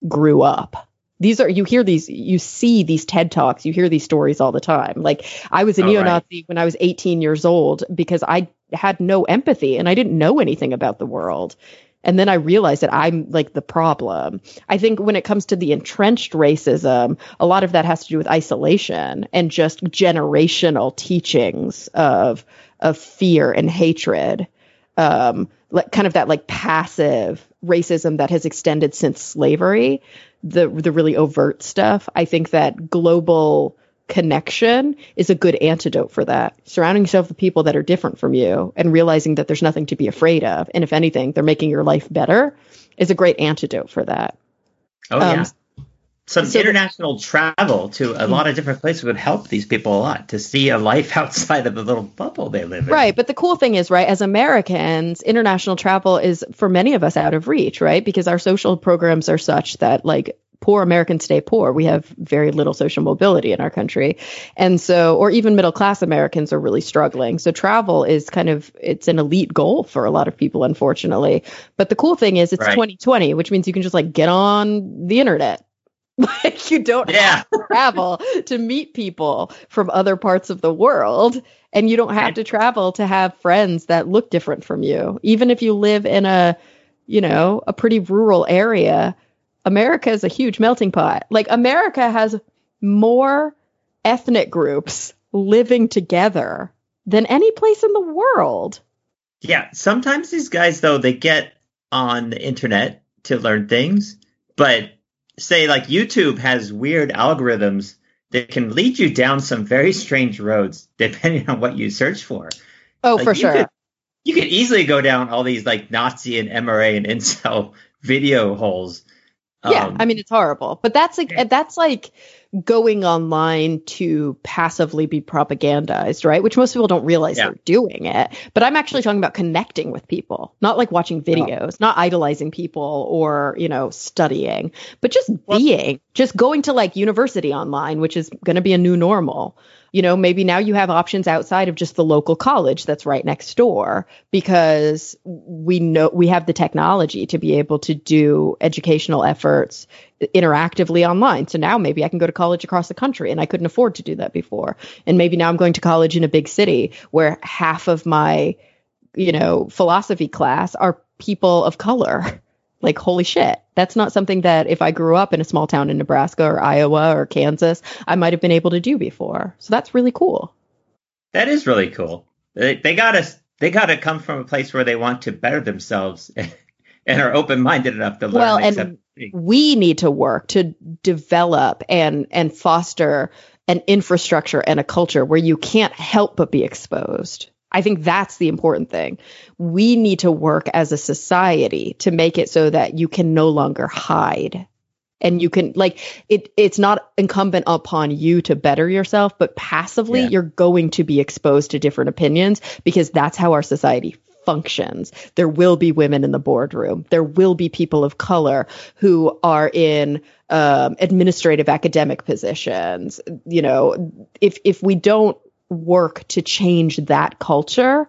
Speaker 3: grew up. These are, you hear these, you see these TED Talks, you hear these stories all the time. Like, I was a
Speaker 1: Oh,
Speaker 3: neo Nazi when I was 18 years old because I had no empathy and I didn't know anything about the world. And then I realized that I'm like the problem. I think when it comes to the entrenched racism, a lot of that has to do with isolation and just generational teachings of of fear and hatred. Um, like kind of that like passive racism that has extended since slavery, the the really overt stuff. I think that global connection is a good antidote for that. Surrounding yourself with people that are different from you and realizing that there's nothing to be afraid of. And if anything, they're making your life better is a great antidote for that.
Speaker 1: Oh
Speaker 3: Um,
Speaker 1: yeah. Some
Speaker 3: so the-
Speaker 1: international travel to a lot of different places would help these people a lot to see a life outside of the little bubble they live in.
Speaker 3: Right. But the cool thing is, right, as Americans, international travel is for many of us out of reach, right? Because our social programs are such that like poor Americans stay poor. We have very little social mobility in our country. And so, or even middle class Americans are really struggling. So travel is kind of, it's an elite goal for a lot of people, unfortunately. But the cool thing is it's
Speaker 1: Right.
Speaker 3: 2020, which means you can just like get on the internet. Like you don't
Speaker 1: Yeah.
Speaker 3: Have to travel to meet people from other parts of the world and you don't have to travel to have friends that look different from you even if you live in a you know a pretty rural area america is a huge melting pot like america has more ethnic groups living together than any place in the world
Speaker 1: Yeah. Sometimes these guys though they get on the internet to learn things, but say like YouTube has weird algorithms that can lead you down some very strange roads depending on what you search for.
Speaker 3: oh
Speaker 1: Like,
Speaker 3: for
Speaker 1: you
Speaker 3: sure
Speaker 1: could- you could easily go down all these like Nazi and MRA and incel video holes
Speaker 3: Yeah,
Speaker 1: Um,
Speaker 3: I mean it's horrible, but that's like
Speaker 1: Yeah.
Speaker 3: that's like going online to passively be propagandized, right? Which most people don't realize
Speaker 1: Yeah.
Speaker 3: they're doing it. But I'm actually talking about connecting with people, not like watching videos, not idolizing people or you know studying, but just
Speaker 1: Well-
Speaker 3: being, just going to like university online, which is going to be a new normal. You know, maybe now you have options outside of just the local college that's right next door because we know we have the technology to be able to do educational efforts interactively online. So now maybe I can go to college across the country and I couldn't afford to do that before. And maybe now I'm going to college in a big city where half of my, you know, philosophy class are people of color. Like, holy shit. That's not something that if I grew up in a small town in Nebraska or Iowa or Kansas, I might have been able to do before. So that's really cool.
Speaker 1: That is really cool. They, they gotta they gotta come from a place where they want to better themselves and are open minded enough to learn.
Speaker 3: Well, and-
Speaker 1: accept-
Speaker 3: we need to work to develop and and foster an infrastructure and a culture where you can't help but be exposed. I think that's the important thing. We need to work as a society to make it so that you can no longer hide. And you can like it it's not incumbent upon you to better yourself, but passively
Speaker 1: Yeah.
Speaker 3: you're going to be exposed to different opinions because that's how our society functions. There will be women in the boardroom. There will be people of color who are in um, administrative academic positions. You know, if if we don't work to change that culture,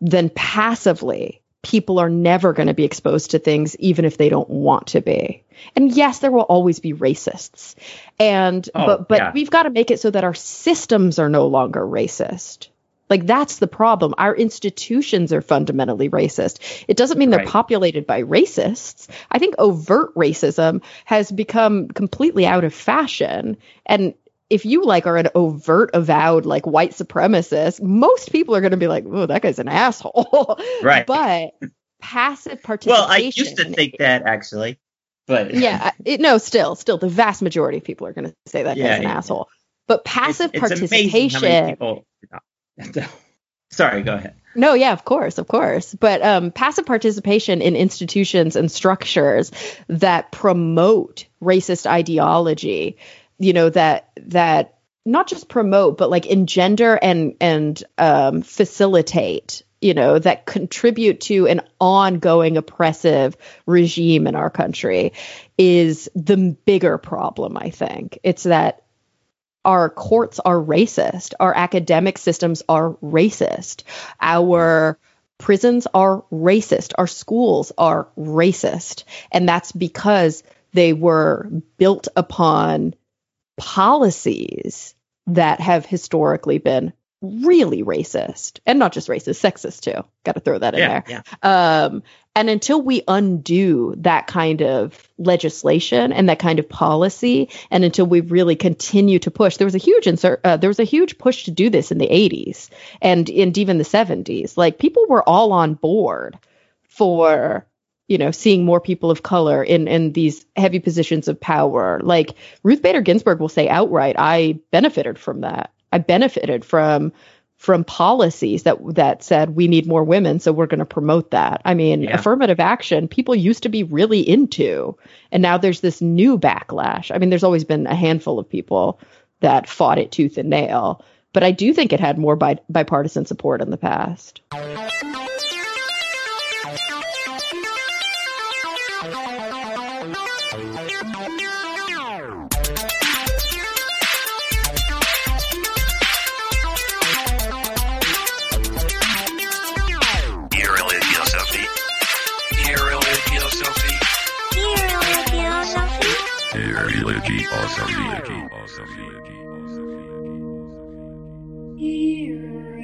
Speaker 3: then passively people are never going to be exposed to things even if they don't want to be. And yes, there will always be racists. And
Speaker 1: Oh,
Speaker 3: but but
Speaker 1: yeah.
Speaker 3: we've got to make it so that our systems are no longer racist. Like that's the problem. Our institutions are fundamentally racist. It doesn't mean they're
Speaker 1: Right.
Speaker 3: populated by racists. I think overt racism has become completely out of fashion. And if you like are an overt avowed like white supremacist, most people are going to be like, "Oh, that guy's an asshole."
Speaker 1: Right.
Speaker 3: But passive participation.
Speaker 1: well, I used to think that actually, but
Speaker 3: yeah, it, no, still, still, the vast majority of people are going to say that
Speaker 1: Yeah,
Speaker 3: guy's an
Speaker 1: yeah.
Speaker 3: asshole. But passive
Speaker 1: it's amazing
Speaker 3: participation.
Speaker 1: people. Sorry, go ahead.
Speaker 3: No, yeah, of course, of course. But um, passive participation in institutions and structures that promote racist ideology, you know, that that not just promote, but like engender and and um, facilitate, you know, that contribute to an ongoing oppressive regime in our country, is the bigger problem. I think it's that our courts are racist, our academic systems are racist, our prisons are racist, our schools are racist. And that's because they were built upon policies that have historically been really racist and not just racist, sexist too. Got to throw that in
Speaker 1: Yeah,
Speaker 3: there.
Speaker 1: yeah.
Speaker 3: Um, and until we undo that kind of legislation and that kind of policy, and until we really continue to push, there was a huge insert, uh, there was a huge push to do this in the 80s and and even the 70s. Like people were all on board for you know seeing more people of color in in these heavy positions of power. Like Ruth Bader Ginsburg will say outright, "I benefited from that. I benefited from." from policies that that said we need more women so we're going to promote that i mean
Speaker 1: Yeah.
Speaker 3: affirmative action people used to be really into and now there's this new backlash i mean there's always been a handful of people that fought it tooth and nail but i do think it had more bi- bipartisan support in the past
Speaker 4: Irreligiosity.
Speaker 5: Irreligiosity.